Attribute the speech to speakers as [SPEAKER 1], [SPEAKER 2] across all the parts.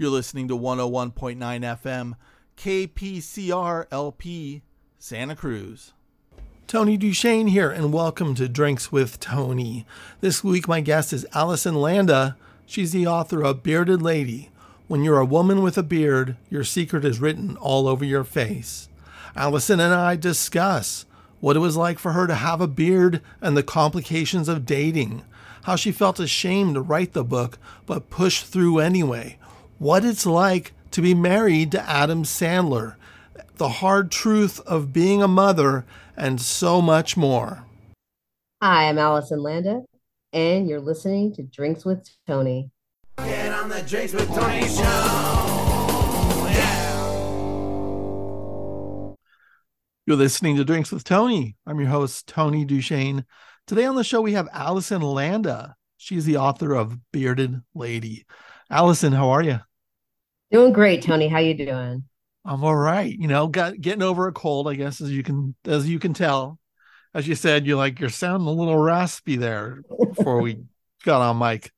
[SPEAKER 1] You're listening to 101.9 FM, KPCR LP, Santa Cruz. Tony DuShane here, and welcome to Drinks with Tony. This week, my guest is Allison Landa. She's the author of Bearded Lady. When you're a woman with a beard, your secret is written all over your face. Allison and I discuss what it was like for her to have a beard and the complications of dating, how she felt ashamed to write the book but pushed through anyway, what it's like to be married to Adam Sandler, the hard truth of being a mother, and so much more.
[SPEAKER 2] Hi, I'm Allison Landa, and you're listening to Drinks with Tony.
[SPEAKER 3] Get on the Drinks with Tony show.
[SPEAKER 1] You're listening to Drinks with Tony. I'm your host, Tony DuShane. Today on the show, we have Allison Landa. She's the author of Bearded Lady. Allison, how are you?
[SPEAKER 2] Doing great, Tony. How you doing?
[SPEAKER 1] I'm all right. You know, got getting over a cold, I guess, as you can as you can tell. As you said, you're like you're sounding a little raspy there before we got on mic.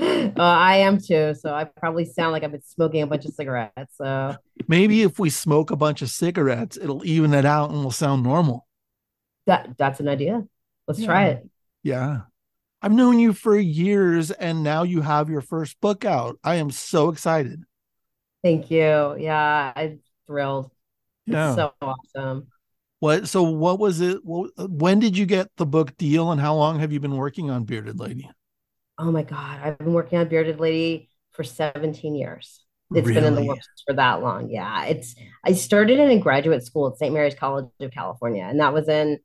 [SPEAKER 2] Uh, I am too, so I probably sound like I've been smoking a bunch of cigarettes. So
[SPEAKER 1] maybe if we smoke a bunch of cigarettes, it'll even it out and we'll sound normal.
[SPEAKER 2] That that's an idea. Let's yeah. try it.
[SPEAKER 1] Yeah. I've known you for years and now you have your first book out. I am so excited.
[SPEAKER 2] Thank you. Yeah, I'm thrilled.
[SPEAKER 1] Yeah.
[SPEAKER 2] It's so awesome.
[SPEAKER 1] What so what was it when did you get the book deal and how long have you been working on Bearded Lady?
[SPEAKER 2] oh my God, I've been working on Bearded Lady for 17 years. It's really? been in the works for that long. Yeah. It's I started it in graduate school at St. Mary's College of California, and that was in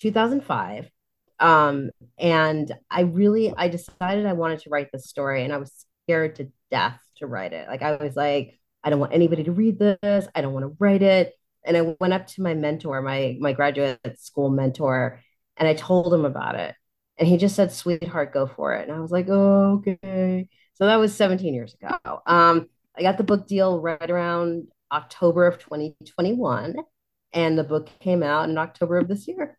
[SPEAKER 2] 2005. Um, and I really I decided I wanted to write this story, and I was scared to death to write it. Like I was like, I don't want anybody to read this, I don't want to write it. And I went up to my mentor, my my graduate school mentor, and I told him about it. And he just said, sweetheart, go for it. And I was like, oh, okay. So that was 17 years ago. Um, I got the book deal right around October of 2021. And the book came out in October of this year.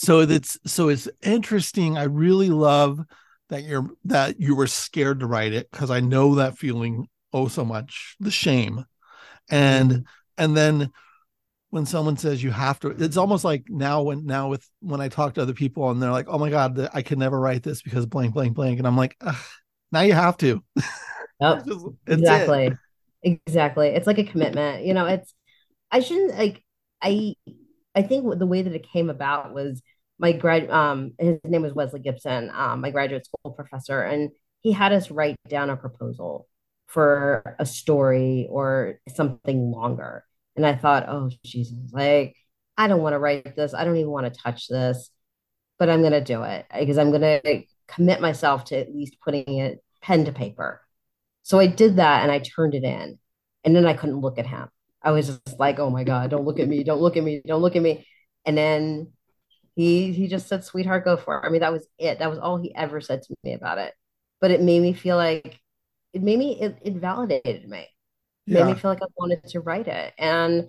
[SPEAKER 1] So that's so it's interesting. I really love that you're that you were scared to write it because I know that feeling oh so much, the shame. And mm-hmm. and then when someone says you have to it's almost like now when now with when i talk to other people and they're like oh my god i can never write this because blank blank blank and i'm like now you have to
[SPEAKER 2] yep. exactly it. exactly it's like a commitment you know it's i shouldn't like i i think the way that it came about was my grad um his name was wesley gibson um my graduate school professor and he had us write down a proposal for a story or something longer and I thought, oh, Jesus, like, I don't want to write this. I don't even want to touch this, but I'm going to do it because I'm going to commit myself to at least putting it pen to paper. So I did that and I turned it in. And then I couldn't look at him. I was just like, oh my God, don't look at me. Don't look at me. Don't look at me. And then he he just said, sweetheart, go for it. I mean, that was it. That was all he ever said to me about it. But it made me feel like it made me, it, it validated me yeah. made me feel like I wanted to write it. And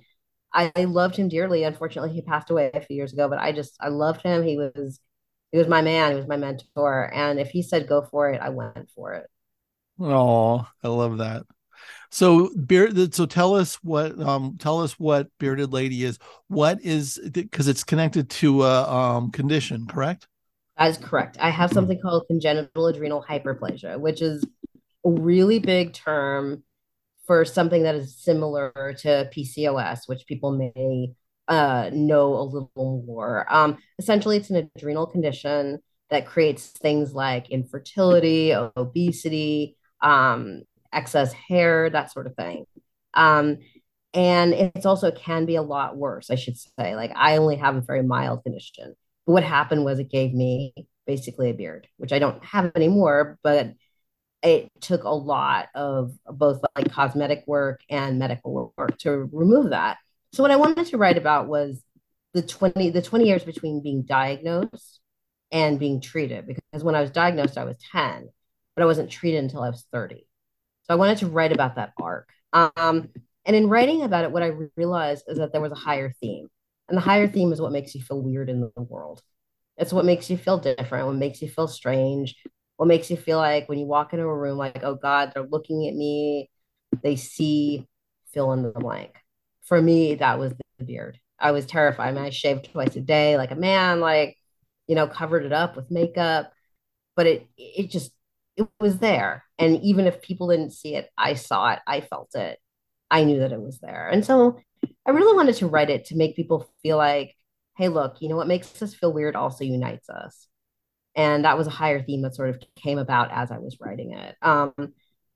[SPEAKER 2] I, I loved him dearly. Unfortunately, he passed away a few years ago, but I just I loved him. He was he was my man. He was my mentor. And if he said go for it, I went for it.
[SPEAKER 1] Oh, I love that. So beard so tell us what um tell us what bearded lady is. What is because it's connected to a um condition, correct?
[SPEAKER 2] That is correct. I have something called congenital adrenal hyperplasia, which is a really big term for something that is similar to PCOS, which people may uh, know a little more. Um, essentially, it's an adrenal condition that creates things like infertility, obesity, um, excess hair, that sort of thing. Um, and it's also can be a lot worse, I should say. Like I only have a very mild condition. But what happened was it gave me basically a beard, which I don't have anymore, but it took a lot of both like cosmetic work and medical work to remove that. So what I wanted to write about was the 20 the 20 years between being diagnosed and being treated because when I was diagnosed I was 10 but I wasn't treated until I was 30. So I wanted to write about that arc. Um, and in writing about it what I realized is that there was a higher theme. And the higher theme is what makes you feel weird in the world. It's what makes you feel different, what makes you feel strange, what makes you feel like when you walk into a room like oh god they're looking at me they see fill in the blank for me that was the beard i was terrified I mean, i shaved twice a day like a man like you know covered it up with makeup but it it just it was there and even if people didn't see it i saw it i felt it i knew that it was there and so i really wanted to write it to make people feel like hey look you know what makes us feel weird also unites us and that was a higher theme that sort of came about as I was writing it. Um,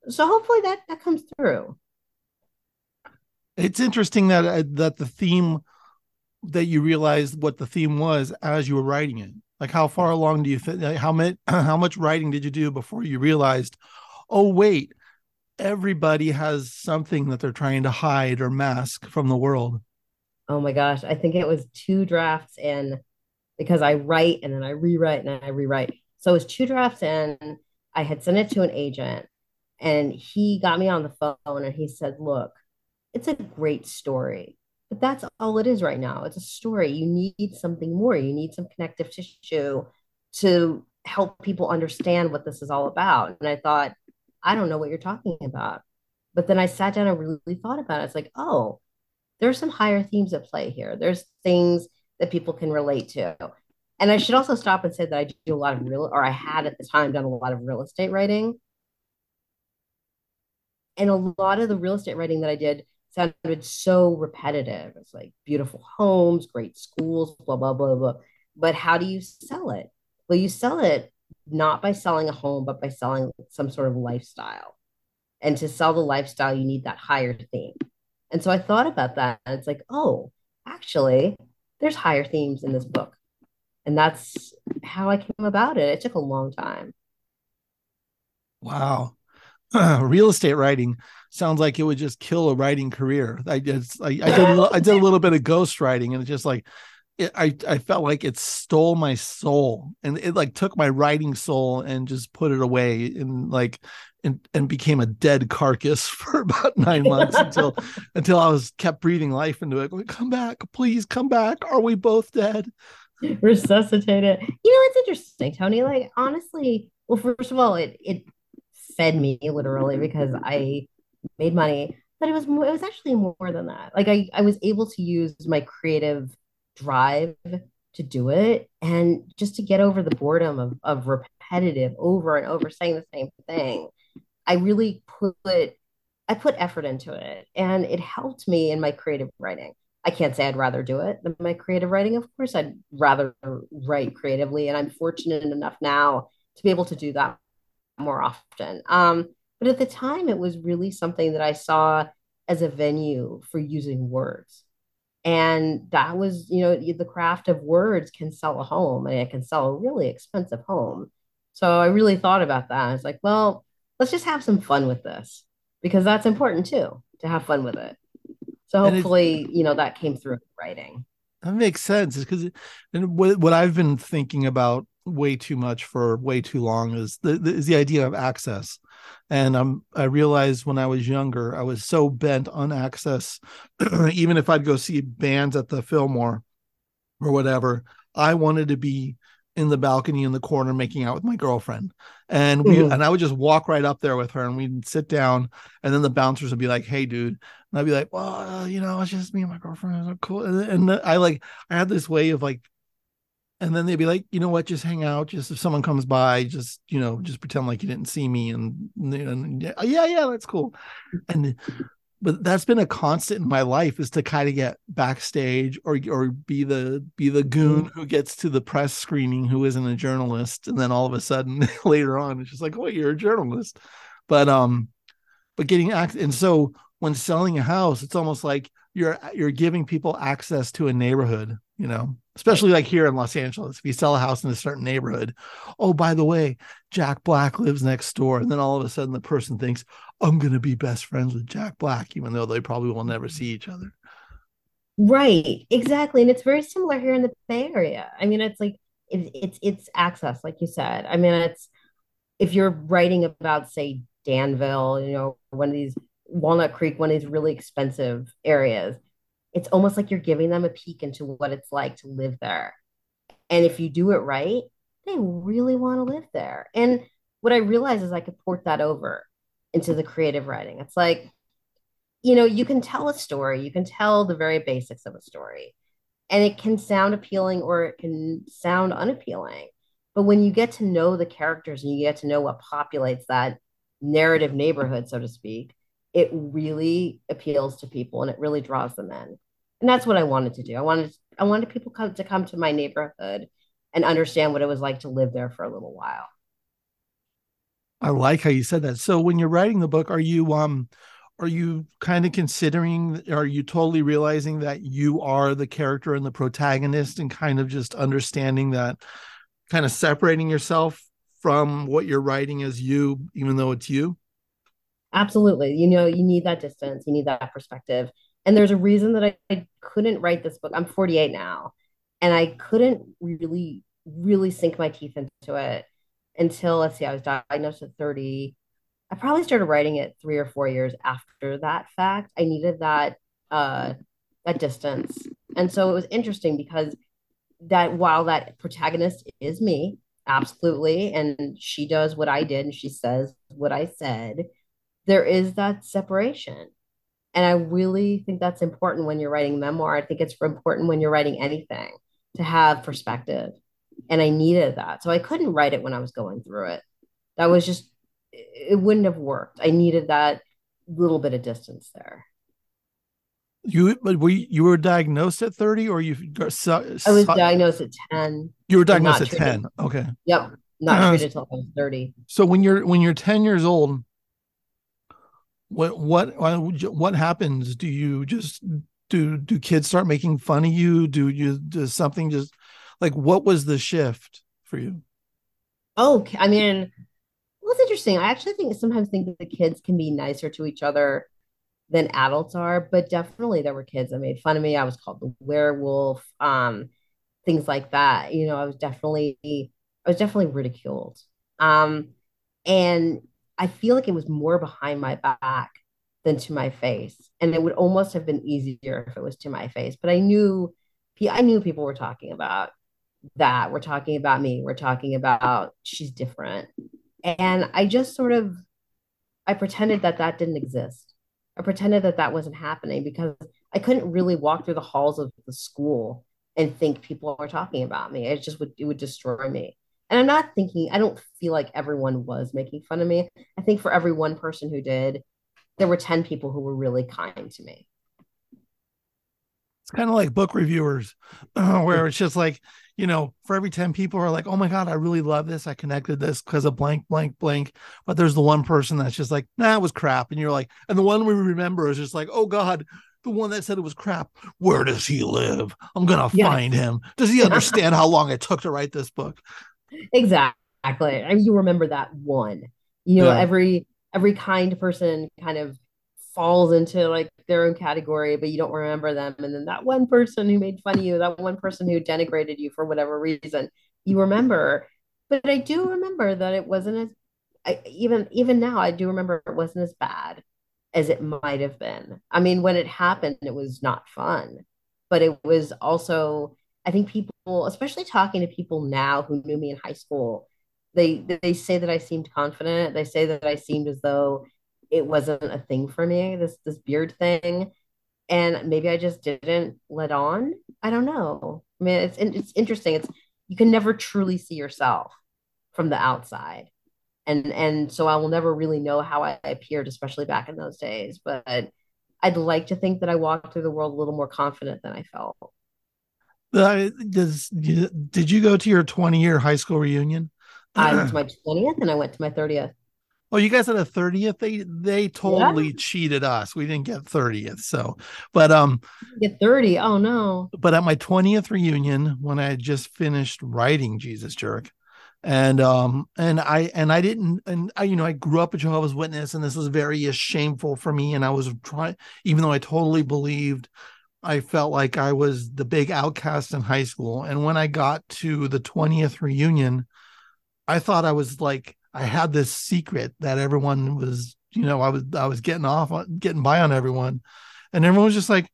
[SPEAKER 2] so hopefully that that comes through.
[SPEAKER 1] It's interesting that uh, that the theme that you realized what the theme was as you were writing it. Like how far along do you think? How much how much writing did you do before you realized? Oh wait, everybody has something that they're trying to hide or mask from the world.
[SPEAKER 2] Oh my gosh, I think it was two drafts in because I write and then I rewrite and I rewrite. So it was two drafts in. I had sent it to an agent and he got me on the phone and he said, Look, it's a great story, but that's all it is right now. It's a story. You need something more. You need some connective tissue to help people understand what this is all about. And I thought, I don't know what you're talking about. But then I sat down and really thought about it. It's like, oh, there's some higher themes at play here. There's things that people can relate to. And I should also stop and say that I do a lot of real, or I had at the time done a lot of real estate writing. And a lot of the real estate writing that I did sounded so repetitive. It's like beautiful homes, great schools, blah, blah, blah, blah. But how do you sell it? Well, you sell it not by selling a home, but by selling some sort of lifestyle. And to sell the lifestyle, you need that higher theme. And so I thought about that. And it's like, oh, actually, there's higher themes in this book. And that's how I came about it. It took a long time.
[SPEAKER 1] Wow. Uh, real estate writing sounds like it would just kill a writing career. I just I, I did I did a little bit of ghost writing and it's just like it, I I felt like it stole my soul and it like took my writing soul and just put it away and like and, and became a dead carcass for about nine months until until I was kept breathing life into it. Going, come back, please come back. Are we both dead?
[SPEAKER 2] Resuscitate it. You know, it's interesting, Tony. Like honestly, well, first of all, it it fed me literally because I made money, but it was more, it was actually more than that. Like I I was able to use my creative drive to do it and just to get over the boredom of, of repetitive over and over saying the same thing I really put I put effort into it and it helped me in my creative writing. I can't say I'd rather do it than my creative writing. Of course, I'd rather write creatively, and I'm fortunate enough now to be able to do that more often. Um, but at the time, it was really something that I saw as a venue for using words. And that was, you know, the craft of words can sell a home and it can sell a really expensive home. So I really thought about that. It's like, well, let's just have some fun with this because that's important too to have fun with it. So hopefully, you know, that came through writing.
[SPEAKER 1] That makes sense because and what, what I've been thinking about way too much for way too long is the, the is the idea of access. And um, I realized when I was younger, I was so bent on access. Even if I'd go see bands at the Fillmore or whatever, I wanted to be in the balcony in the corner making out with my girlfriend and we mm-hmm. and i would just walk right up there with her and we'd sit down and then the bouncers would be like hey dude and i'd be like well uh, you know it's just me and my girlfriend are cool and, and i like i had this way of like and then they'd be like you know what? Just hang out. Just if someone comes by just you know just pretend like you didn't see me and, and yeah yeah that's cool. And but that's been a constant in my life is to kind of get backstage or or be the be the goon mm-hmm. who gets to the press screening who isn't a journalist. And then all of a sudden later on it's just like oh you're a journalist. But um but getting act and so when selling a house it's almost like you're you're giving people access to a neighborhood you know especially like here in los angeles if you sell a house in a certain neighborhood oh by the way jack black lives next door and then all of a sudden the person thinks i'm going to be best friends with jack black even though they probably will never see each other.
[SPEAKER 2] Right exactly and it's very similar here in the bay area. I mean it's like it, it's it's access like you said. I mean it's if you're writing about say danville you know one of these Walnut Creek, one of these really expensive areas, it's almost like you're giving them a peek into what it's like to live there. And if you do it right, they really want to live there. And what I realized is I could port that over into the creative writing. It's like, you know, you can tell a story, you can tell the very basics of a story, and it can sound appealing or it can sound unappealing. But when you get to know the characters and you get to know what populates that narrative neighborhood, so to speak, it really appeals to people and it really draws them in. And that's what I wanted to do. I wanted I wanted people come, to come to my neighborhood and understand what it was like to live there for a little while.
[SPEAKER 1] I like how you said that. So when you're writing the book, are you um are you kind of considering are you totally realizing that you are the character and the protagonist and kind of just understanding that kind of separating yourself from what you're writing as you even though it's you?
[SPEAKER 2] Absolutely. You know, you need that distance, you need that perspective. And there's a reason that I, I couldn't write this book. I'm 48 now, and I couldn't really, really sink my teeth into it until let's see, I was diagnosed at 30. I probably started writing it three or four years after that fact. I needed that uh that distance. And so it was interesting because that while that protagonist is me, absolutely, and she does what I did and she says what I said, there is that separation. And I really think that's important when you're writing memoir. I think it's important when you're writing anything to have perspective and I needed that. So I couldn't write it when I was going through it. That was just it wouldn't have worked. I needed that little bit of distance there.
[SPEAKER 1] You but were you, were diagnosed at 30 or you
[SPEAKER 2] so, I was diagnosed at 10.
[SPEAKER 1] You were diagnosed at treated. 10. Okay.
[SPEAKER 2] Yep. Not treated until I was 30.
[SPEAKER 1] So when you're when you're 10 years old, what what what happens? Do you just do do kids start making fun of you? Do you does something just like what was the shift for you?
[SPEAKER 2] Oh i mean well it's interesting. I actually think sometimes think the kids can be nicer to each other than adults are but definitely there were kids that made fun of me. I was called the werewolf um things like that. You know i was definitely i was definitely ridiculed. Um and i feel like it was more behind my back than to my face. And it would almost have been easier if it was to my face. But i knew i knew people were talking about that. We're talking about me. We're talking about she's different. And i just sort of i pretended that that didn't exist. I pretended that that wasn't happening because i couldn't really walk through the halls of the school and think people were talking about me. It just would it would destroy me and i'm not thinking i don't feel like everyone was making fun of me i think for every one person who did there were 10 people who were really kind to me
[SPEAKER 1] it's kind of like book reviewers where it's just like you know, for every 10 people are like, oh my God, I really love this. I connected this because of blank, blank, blank. But there's the one person that's just like, nah, it was crap. And you're like, and the one we remember is just like, oh God, the one that said it was crap. Where does he live? I'm going to find him. Does he understand how long it took to write this book?
[SPEAKER 2] Exactly. I mean, you remember that one. You know, yeah. every every kind person kind of falls into like their own category, but you don't remember them. And then that one person who made fun of you, that one person who denigrated you for whatever reason, you remember. But I do remember that it wasn't as I, even even now I do remember it wasn't as bad as it might have been. I mean, when it happened, it was not fun, but it was also I think people, especially talking to people now who knew me in high school, they they say that I seemed confident. They say that I seemed as though it wasn't a thing for me this this beard thing. And maybe i just didn't let on. I don't know. I mean it's it's interesting. It's you can never truly see yourself from the outside. And and so i will never really know how i appeared especially back in those days. But i'd like to think that i walked through the world a little more confident than i felt
[SPEAKER 1] uh, does did you go to your 20 year high school reunion
[SPEAKER 2] i went to my 20th and i went to my 30th
[SPEAKER 1] Oh, you guys had a 30th. They they totally yeah. cheated us. We didn't get 30th. So, but um
[SPEAKER 2] get 30. Oh no.
[SPEAKER 1] But at my 20th reunion, when I had just finished writing Jesus Jerk, and um and I and I didn't and I you know I grew up a Jehovah's Witness, and this was very shameful for me. And I was trying, even though I totally believed I felt like I was the big outcast in high school. And when I got to the 20th reunion, I thought I was like I had this secret that everyone was, you know, I was I was getting off on getting by on everyone. And everyone was just like,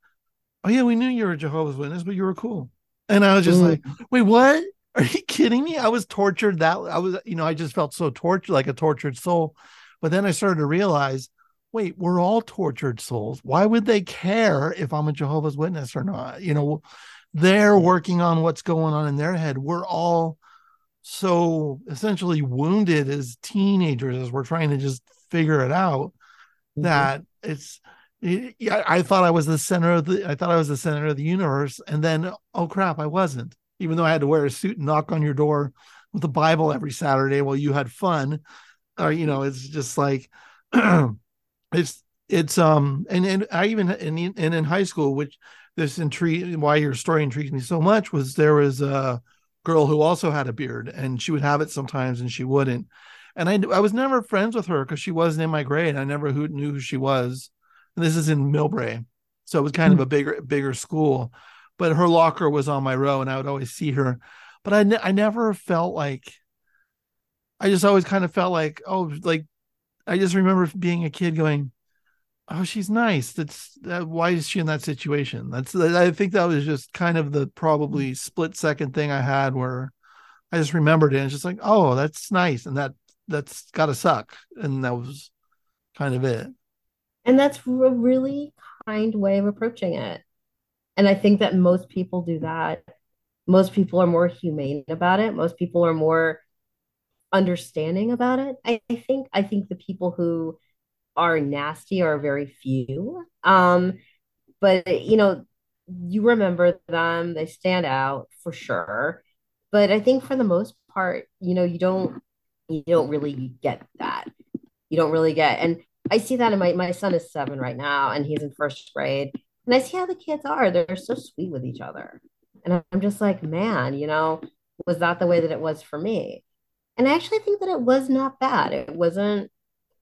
[SPEAKER 1] Oh yeah, we knew you were a Jehovah's Witness, but you were cool. And I was just mm. like, wait, what? Are you kidding me? I was tortured that I was, you know, I just felt so tortured, like a tortured soul. But then I started to realize, wait, we're all tortured souls. Why would they care if I'm a Jehovah's Witness or not? You know, they're working on what's going on in their head. We're all so essentially wounded as teenagers as we're trying to just figure it out mm-hmm. that it's yeah, I thought I was the center of the I thought I was the center of the universe and then oh crap I wasn't even though I had to wear a suit and knock on your door with the Bible every Saturday while you had fun or you know it's just like it's it's um and and I even in and in high school which this intrigue why your story intrigues me so much was there was a girl who also had a beard and she would have it sometimes and she wouldn't. And I I was never friends with her because she wasn't in my grade. I never who knew who she was. And this is in Millbrae. So it was kind mm-hmm. of a bigger bigger school but her locker was on my row and I would always see her. But I, ne- I never felt like I just always kind of felt like oh like I just remember being a kid going oh she's nice. That's that, why is she in that situation? That's i think that was just kind of the probably mm-hmm. split second thing i had where i just remembered it and it's just like oh that's nice. And that that's gotta suck. And that was kind of it.
[SPEAKER 2] And that's a really kind way of approaching it. And i think that most people do that. Most people are more humane about it. Most people are more understanding about it i, I think i think the people who are nasty are very few. Um, but you know, you remember them, they stand out for sure. But I think for the most part, you know, you don't you don't really get that. You don't really get and I see that in my my son is seven right now and he's in first grade. And I see how the kids are. They're so sweet with each other. And I'm just like, man, you know, was that the way that it was for me? And I actually think that it was not bad. It wasn't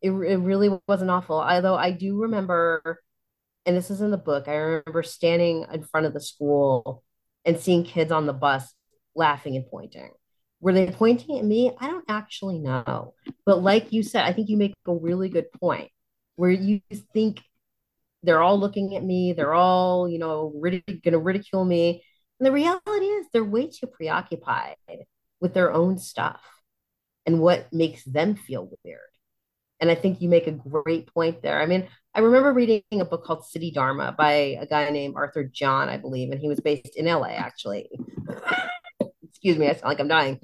[SPEAKER 2] it, it really wasn't awful. Although I do remember, and this is in the book, I remember standing in front of the school and seeing kids on the bus laughing and pointing. Were they pointing at me? I don't actually know. But like you said, I think you make a really good point where you think they're all looking at me, they're all, you know, rid- going to ridicule me. And the reality is they're way too preoccupied with their own stuff and what makes them feel weird. And I think you make a great point there. I mean, I remember reading a book called City Dharma by a guy named Arthur Jeon, I believe, and he was based in LA, actually. Excuse me, I sound like I'm dying.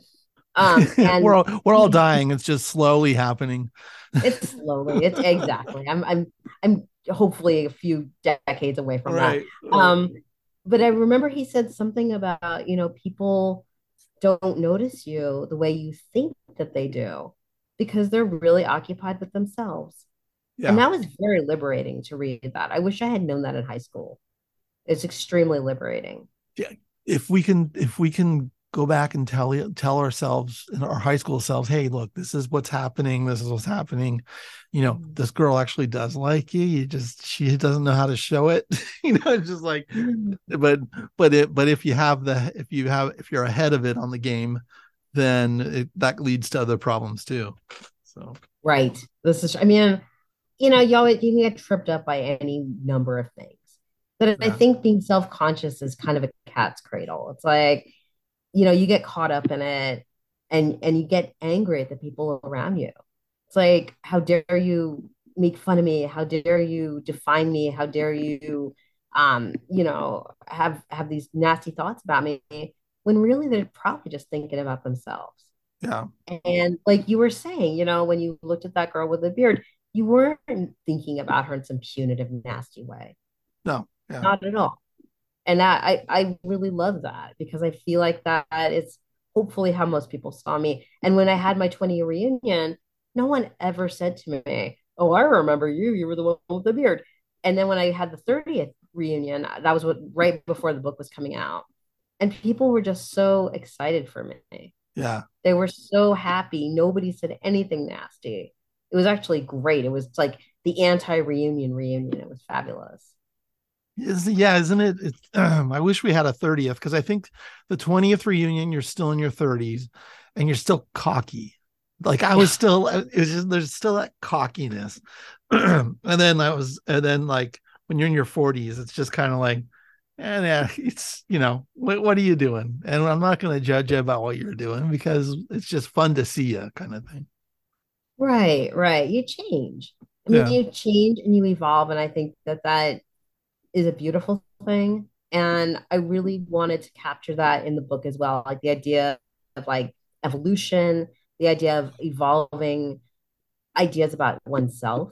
[SPEAKER 1] Um, and we're all we're all dying. It's just slowly happening.
[SPEAKER 2] it's slowly. It's exactly. I'm I'm I'm hopefully a few decades away from right, that. Um, but I remember he said something about you know people don't notice you the way you think that they do because they're really occupied with themselves. Yeah. And that was very liberating to read that. I wish I had known that in high school. It's extremely liberating.
[SPEAKER 1] Yeah. If we can if we can go back and tell tell ourselves in our high school selves, hey, look, this is what's happening. This is what's happening. You know, mm-hmm. this girl actually does like you. You just she doesn't know how to show it. you know, it's just like, mm-hmm. but but it but if you have the if you have if you're ahead of it on the game, then it, that leads to other problems too. So
[SPEAKER 2] right, this is. I mean, you know, y'all you can get tripped up by any number of things. But yeah. I think being self conscious is kind of a cat's cradle. It's like, you know, you get caught up in it, and and you get angry at the people around you. It's like, how dare you make fun of me? How dare you define me? How dare you, um, you know, have have these nasty thoughts about me? when really they're probably just thinking about themselves.
[SPEAKER 1] Yeah.
[SPEAKER 2] And like you were saying, you know, when you looked at that girl with the beard, you weren't thinking about her in some punitive, nasty way.
[SPEAKER 1] No,
[SPEAKER 2] yeah. not at all. And that I, I really love that because I feel like that is hopefully how most people saw me. And when I had my 20 year reunion, no one ever said to me, Oh, I remember you. You were the one with the beard. And then when I had the 30th reunion, that was what right before the book was coming out and people were just so excited for me.
[SPEAKER 1] Yeah.
[SPEAKER 2] They were so happy. Nobody said anything nasty. It was actually great. It was like the anti reunion reunion. It was fabulous.
[SPEAKER 1] Is yeah, isn't it? Um, I wish we had a 30th because I think the 20th reunion, you're still in your 30s and you're still cocky. Like I was yeah. still, it was just, there's still that cockiness. and then I was, and then like when you're in your 40s, it's just kind of like, and uh, it's you know what, what are you doing and i'm not going to judge you about what you're doing because it's just fun to see you kind of thing
[SPEAKER 2] right right you change i mean yeah. you change and you evolve and i think that that is a beautiful thing and i really wanted to capture that in the book as well like the idea of like evolution the idea of evolving ideas about oneself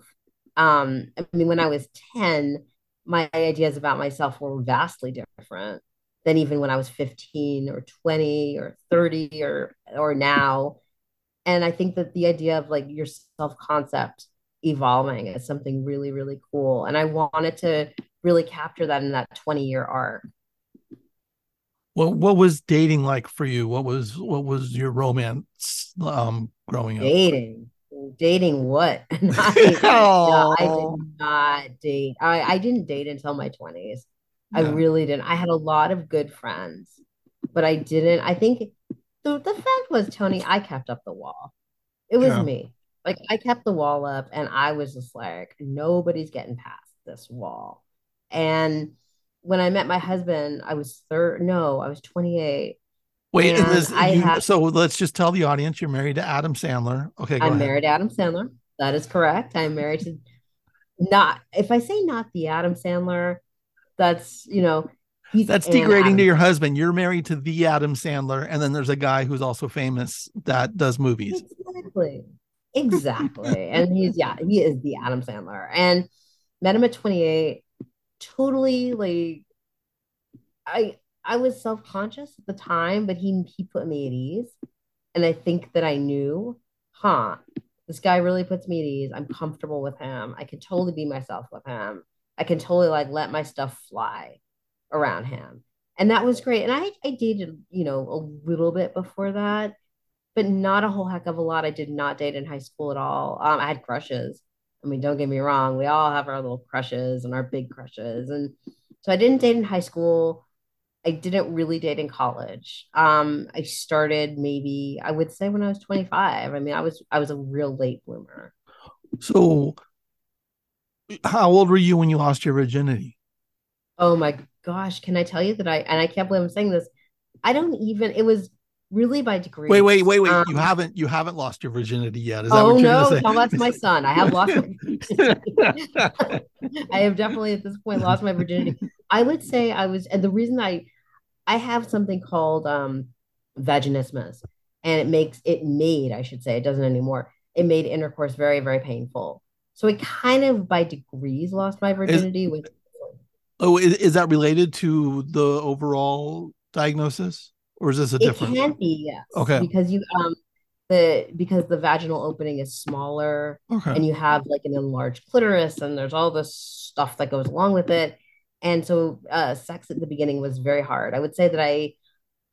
[SPEAKER 2] um i mean when i was 10 my ideas about myself were vastly different than even when I was 15 or 20 or 30 or or now. And I think that the idea of like your self-concept evolving is something really, really cool. And I wanted to really capture that in that 20 year arc.
[SPEAKER 1] Well, what was dating like for you? What was what was your romance um growing
[SPEAKER 2] up? Dating dating what? I, no, I did not date. I, I didn't date until my 20s. Yeah. I really didn't. I had a lot of good friends, but I didn't. I think the, the fact was, Tony, I kept up the wall. It was yeah. me. Like I kept the wall up and I was just like, nobody's getting past this wall. And when I met my husband, I was third, no, I was 28
[SPEAKER 1] Wait, I you, have, so let's just tell the audience you're married to Adam Sandler. Okay,
[SPEAKER 2] I'm ahead. married to Adam Sandler. That is correct. I'm married to not. If I say not the Adam Sandler, that's you know
[SPEAKER 1] that's degrading Adam. to your husband. You're married to the Adam Sandler, and then there's a guy who's also famous that does movies.
[SPEAKER 2] Exactly, exactly. and he's yeah, he is the Adam Sandler. And met him at 28. Totally like I I was self conscious at the time, but he he put me at ease, and I think that I knew, huh, this guy really puts me at ease. I'm comfortable with him. I can totally be myself with him. I can totally like let my stuff fly around him, and that was great. And I I dated you know a little bit before that, but not a whole heck of a lot. I did not date in high school at all. Um, I had crushes. I mean, don't get me wrong. We all have our little crushes and our big crushes, and so I didn't date in high school. I didn't really date in college. Um, I started maybe I would say when I was 25. I mean, I was I was a real late bloomer.
[SPEAKER 1] So how old were you when you lost your virginity?
[SPEAKER 2] Oh my gosh, can I tell you that I and I can't believe I'm saying this. I don't even it was really by degree.
[SPEAKER 1] Wait, wait, wait, wait. Um, you haven't you haven't lost your virginity yet.
[SPEAKER 2] Is that oh, what you're no, no, that's my son. I have lost I have definitely at this point lost my virginity. I would say I was and the reason I I have something called um vaginismus and it makes it made, I should say, it doesn't anymore. It made intercourse very, very painful. So it kind of by degrees lost my virginity is, with
[SPEAKER 1] Oh, is, is that related to the overall diagnosis? Or is this a different?
[SPEAKER 2] It can be yes.
[SPEAKER 1] Okay.
[SPEAKER 2] Because you um the because the vaginal opening is smaller okay. and you have like an enlarged clitoris and there's all this stuff that goes along with it. And so uh, sex at the beginning was very hard. I would say that I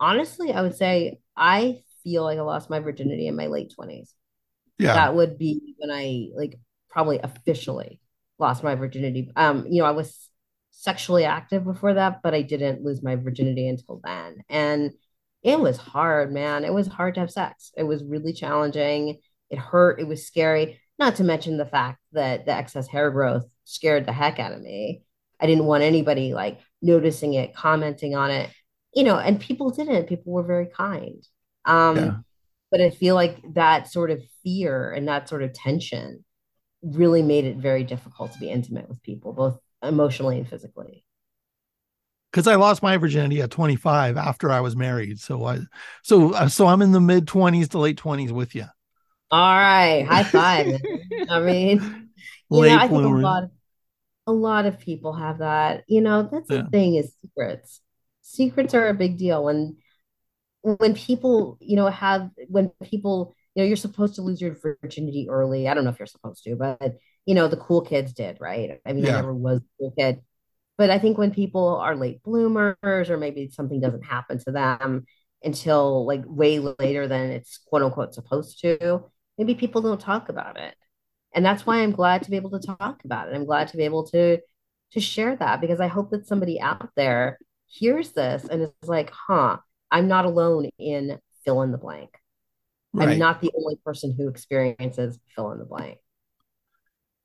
[SPEAKER 2] honestly I would say I feel like I lost my virginity in my late 20s. Yeah. That would be when I like probably officially lost my virginity. Um, you know, I was sexually active before that, but I didn't lose my virginity until then. And it was hard, man. It was hard to have sex. It was really challenging. It hurt. It was scary. Not to mention the fact that the excess hair growth scared the heck out of me. I didn't want anybody like noticing it, commenting on it, you know, and people didn't. People were very kind. Um, yeah. But I feel like that sort of fear and that sort of tension really made it very difficult to be intimate with people, both emotionally and physically
[SPEAKER 1] because I lost my virginity at 25 after I was married. So I, so uh, so I'm in the mid 20s to late 20s with you.
[SPEAKER 2] All right, high five. I mean, you late know, I think a lot, of, a lot of people have that. You know, that's the thing is secrets. Secrets are a big deal when when people, you know, have when people, you know, you're supposed to lose your virginity early. I don't know if you're supposed to, but you know, the cool kids did, right? I mean, yeah. I never was a cool kid but I think when people are late bloomers or maybe something doesn't happen to them until like way later than it's quote unquote supposed to, maybe people don't talk about it. And that's why I'm glad to be able to talk about it. I'm glad to be able to to share that because I hope that somebody out there hears this and is like, huh, I'm not alone in fill in the blank. Right. I'm not the only person who experiences fill in the blank.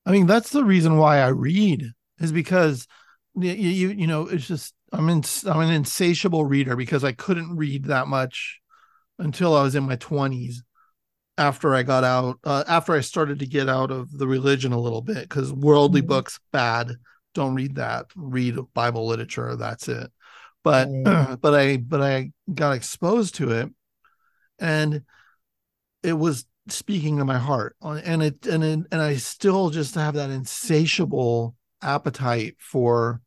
[SPEAKER 1] I mean, that's the reason why I read is because you, you you know it's just I'm in I'm an insatiable reader because I couldn't read that much until I was in my 20s after I got out uh, after I started to get out of the religion a little bit because worldly mm-hmm. books bad don't read that. Read Bible literature that's it. But but I but I got exposed to it and it was speaking to my heart and it and it, and I still just have that insatiable appetite for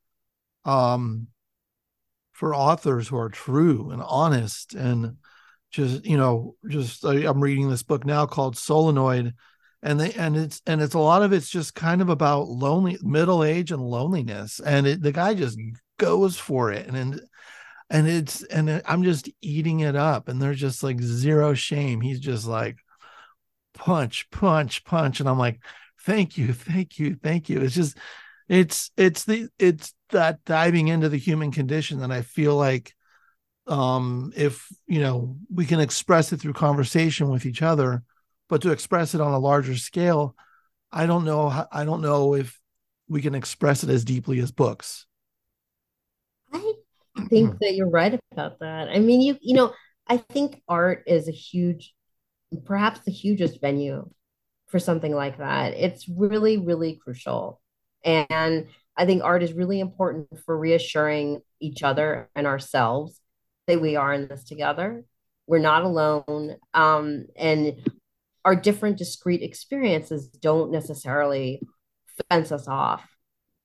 [SPEAKER 1] um for authors who are true and honest and just you know just I, i'm reading this book now called solenoid and they and it's and it's a lot of it's just kind of about lonely middle age and loneliness and it, the guy just goes for it and and and it's and i'm just eating it up and there's just like zero shame. He's just like punch punch punch and i'm like thank you thank you thank you. It's just it's it's the it's that diving into the human condition that i feel like um, if you know we can express it through conversation with each other, but to express it on a larger scale, I don't know. I don't know if we can express it as deeply as books.
[SPEAKER 2] I think that you're right about that. I mean, you you know, I think art is a huge, perhaps the hugest venue for something like that. It's really, really crucial. And I think art is really important for reassuring each other and ourselves that we are in this together. We're not alone. Um, and our different discrete experiences don't necessarily fence us off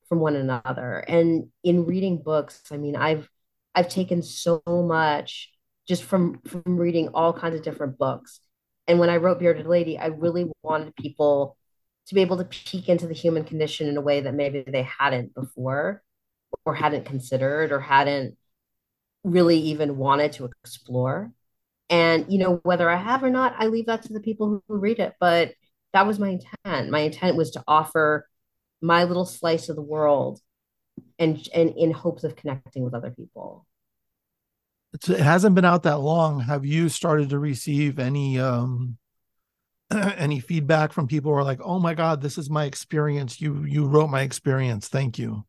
[SPEAKER 2] from one another. And in reading books, I mean, I've I've taken so much just from from reading all kinds of different books. And when I wrote Bearded Lady, I really wanted people to be able to peek into the human condition in a way that maybe they hadn't before or hadn't considered or hadn't really even wanted to explore. And, you know, whether I have or not, I leave that to the people who, read it. But that was my intent. My intent was to offer my little slice of the world and, and in hopes of connecting with other people.
[SPEAKER 1] It hasn't been out that long. Have you started to receive any um any feedback from people who are like, "Oh my God, this is my experience. You you wrote my experience. Thank you."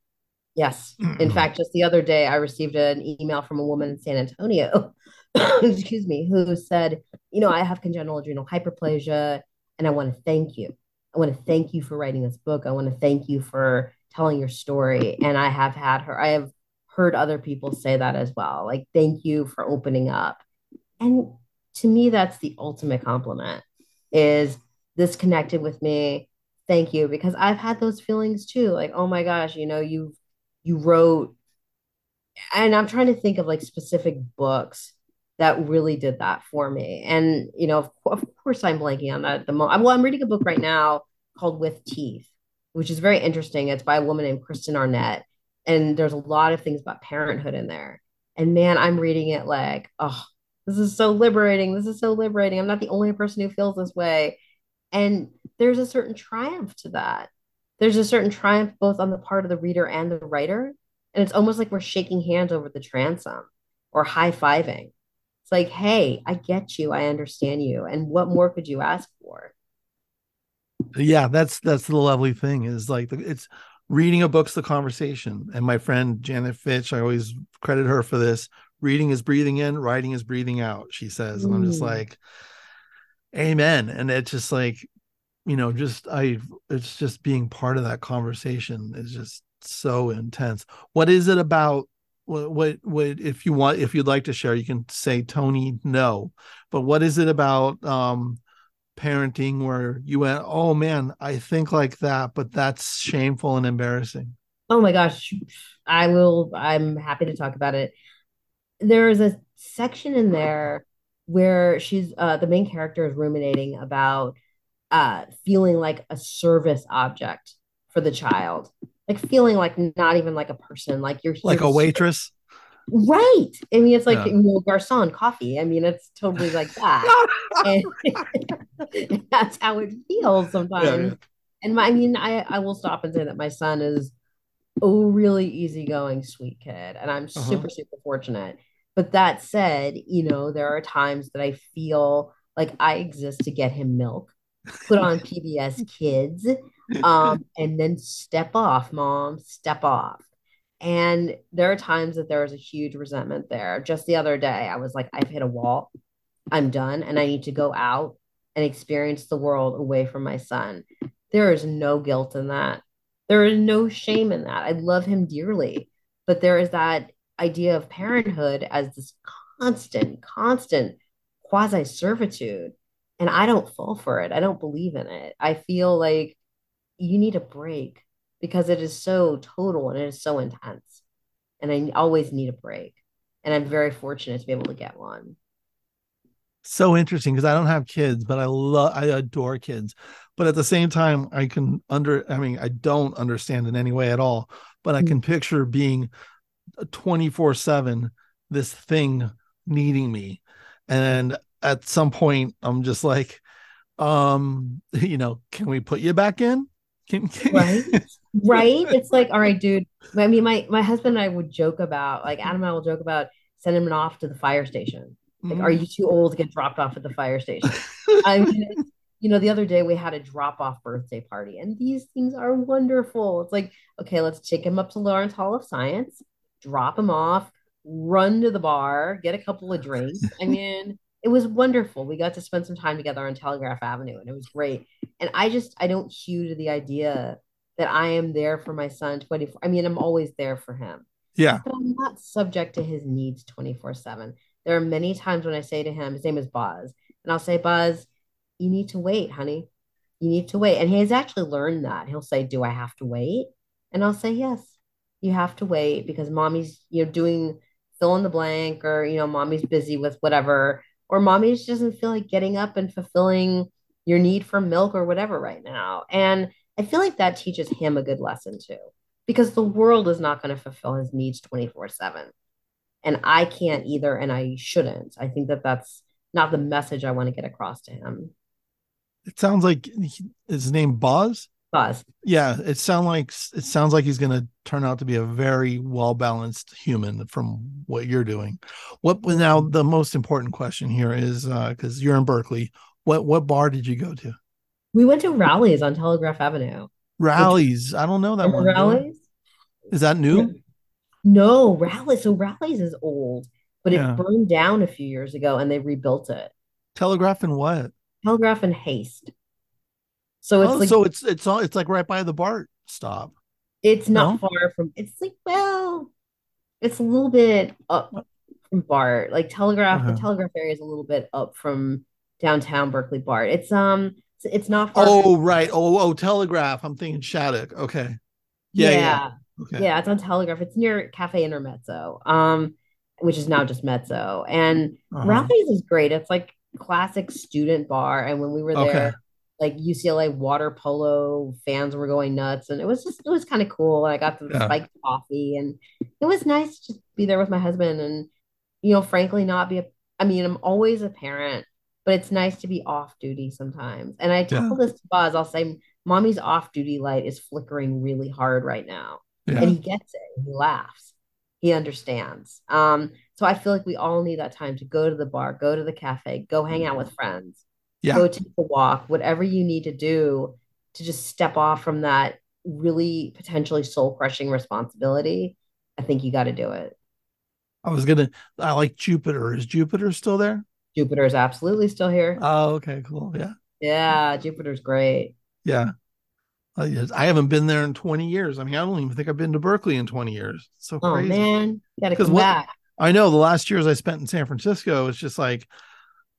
[SPEAKER 2] Yes. In fact, just the other day, I received an email from a woman in San Antonio, excuse me, who said, You know, I have congenital adrenal hyperplasia, and I want to thank you. I want to thank you for writing this book. I want to thank you for telling your story. And I have had her, I have heard other people say that as well. Like, thank you for opening up. And to me, that's the ultimate compliment is this connected with me. Thank you. Because I've had those feelings too. Like, oh my gosh, you know, you've you wrote and i'm trying to think of like specific books that really did that for me and you know of, of course i'm blanking on that at the moment well i'm reading a book right now called with teeth which is very interesting it's by a woman named kristen arnett and there's a lot of things about parenthood in there and man i'm reading it like oh this is so liberating this is so liberating i'm not the only person who feels this way and there's a certain triumph to that there's a certain triumph both on the part of the reader and the writer. And it's almost like we're shaking hands over the transom or high fiving. It's like, hey, I get you. I understand you. And what more could you ask for?
[SPEAKER 1] Yeah, that's that's the lovely thing is like it's reading a book's the conversation. And my friend Janet Fitch, I always credit her for this. Reading is breathing in, writing is breathing out, she says. And I'm just mm. like, Amen. And it's just like you know just i it's just being part of that conversation is just so intense what is it about what, what what if you want if you'd like to share you can say tony no but what is it about um parenting where you went oh man i think like that but that's shameful and embarrassing
[SPEAKER 2] oh my gosh i will i'm happy to talk about it there is a section in there where she's uh the main character is ruminating about uh, feeling like a service object for the child, like feeling like not even like a person, like you're
[SPEAKER 1] like a waitress.
[SPEAKER 2] Right. I mean, it's like yeah. you know, garçon coffee. I mean, it's totally like that. that's how it feels sometimes. Yeah, yeah. And my, I mean, I, I will stop and say that my son is a really easygoing, sweet kid. And I'm uh-huh. super, super fortunate. But that said, you know, there are times that I feel like I exist to get him milk put on PBS Kids, um, and then step off, mom, step off. And there are times that there is a huge resentment there. Just the other day, I was like, I've hit a wall. I'm done. And I need to go out and experience the world away from my son. There is no guilt in that. There is no shame in that. I love him dearly. But there is that idea of parenthood as this constant, constant quasi servitude. And I don't fall for it. I don't believe in it. I feel like you need a break because it is so total and it is so intense. And I always need a break. And I'm very fortunate to be able to get one.
[SPEAKER 1] So interesting because I don't have kids, but I love, I adore kids. But at the same time, I can under, I mean, I don't understand in any way at all, but I can mm-hmm. picture being 24 7 this thing needing me. And at some point i'm just like um you know can we put you back in? Can,
[SPEAKER 2] can right. Right? It's like all right dude. I mean my my husband and i would joke about like adam and i will joke about sending him off to the fire station. Like mm-hmm. are you too old to get dropped off at the fire station? I mean you know the other day we had a drop off birthday party and these things are wonderful. It's like okay let's take him up to lawrence hall of science drop him off, run to the bar, get a couple of drinks. I mean, it was wonderful. We got to spend some time together on Telegraph Avenue and it was great. And I just, I don't hew to the idea that I am there for my son 24. I mean, I'm always there for him.
[SPEAKER 1] Yeah.
[SPEAKER 2] But I'm not subject to his needs 24 7. There are many times when I say to him, his name is Buzz, and I'll say, Buzz, you need to wait, honey. You need to wait. And he has actually learned that. He'll say, Do I have to wait? And I'll say, Yes you have to wait because mommy's you know doing fill in the blank or you know mommy's busy with whatever or mommy just doesn't feel like getting up and fulfilling your need for milk or whatever right now. And i feel like that teaches him a good lesson too because the world is not going to fulfill his needs 24 7 and i can't either and i shouldn't. I think that that's not the message i want to get across to him.
[SPEAKER 1] It sounds like his name Boz.
[SPEAKER 2] Buzz.
[SPEAKER 1] Yeah, it sounds like it sounds like he's going to turn out to be a very well balanced human from what you're doing. What now? The most important question here is because uh, you're in Berkeley. What what bar did you go to?
[SPEAKER 2] We went to Raleigh's on Telegraph Avenue.
[SPEAKER 1] Rally's. I don't know that one.
[SPEAKER 2] Rally's.
[SPEAKER 1] Is that new?
[SPEAKER 2] No, Raleigh's. So Raleigh's is old, but yeah. it burned down a few years ago, and they rebuilt it.
[SPEAKER 1] Telegraph and what?
[SPEAKER 2] Telegraph and Haste. So it's
[SPEAKER 1] oh,
[SPEAKER 2] like
[SPEAKER 1] so it's it's all it's like right by the BART stop.
[SPEAKER 2] It's not no? far from. It's like well, it's a little bit up from BART. Like Telegraph, uh-huh. the Telegraph area is a little bit up from downtown Berkeley BART. It's um, it's, it's not
[SPEAKER 1] far. Oh from- right. Oh oh Telegraph. I'm thinking Shattuck. Okay.
[SPEAKER 2] Yeah. Yeah. Yeah. Okay. yeah, it's on Telegraph. It's near Cafe Intermezzo, um, which is now just Mezzo. And uh-huh. Ralphie's is great. It's like classic student bar. And when we were there, okay like UCLA water polo fans were going nuts, and it was just it was kind of cool. I got the yeah. spiked coffee, and it was nice to be there with my husband, and you know, frankly, not be a. I mean, I'm always a parent, but it's nice to be off duty sometimes. And I tell yeah. this to Buzz, I'll say, "Mommy's off duty light is flickering really hard right now," yeah. and he gets it. He laughs. He understands. Um, so I feel like we all need that time to go to the bar, go to the cafe, go hang out with friends
[SPEAKER 1] yeah.
[SPEAKER 2] go take a walk, whatever you need to do to just step off from that really potentially soul crushing responsibility. I think you got to do it.
[SPEAKER 1] I was gonna. I like Jupiter. Is Jupiter still there?
[SPEAKER 2] Jupiter is absolutely still here.
[SPEAKER 1] Oh, okay, cool. Yeah.
[SPEAKER 2] Yeah, Jupiter's great.
[SPEAKER 1] Yeah. Uh, I haven't been there in 20 years. I mean, I don't even think I've been to Berkeley in 20 years. so oh, crazy.
[SPEAKER 2] Oh man, you gotta come what, back.
[SPEAKER 1] I know the last years I spent in San Francisco, it's just like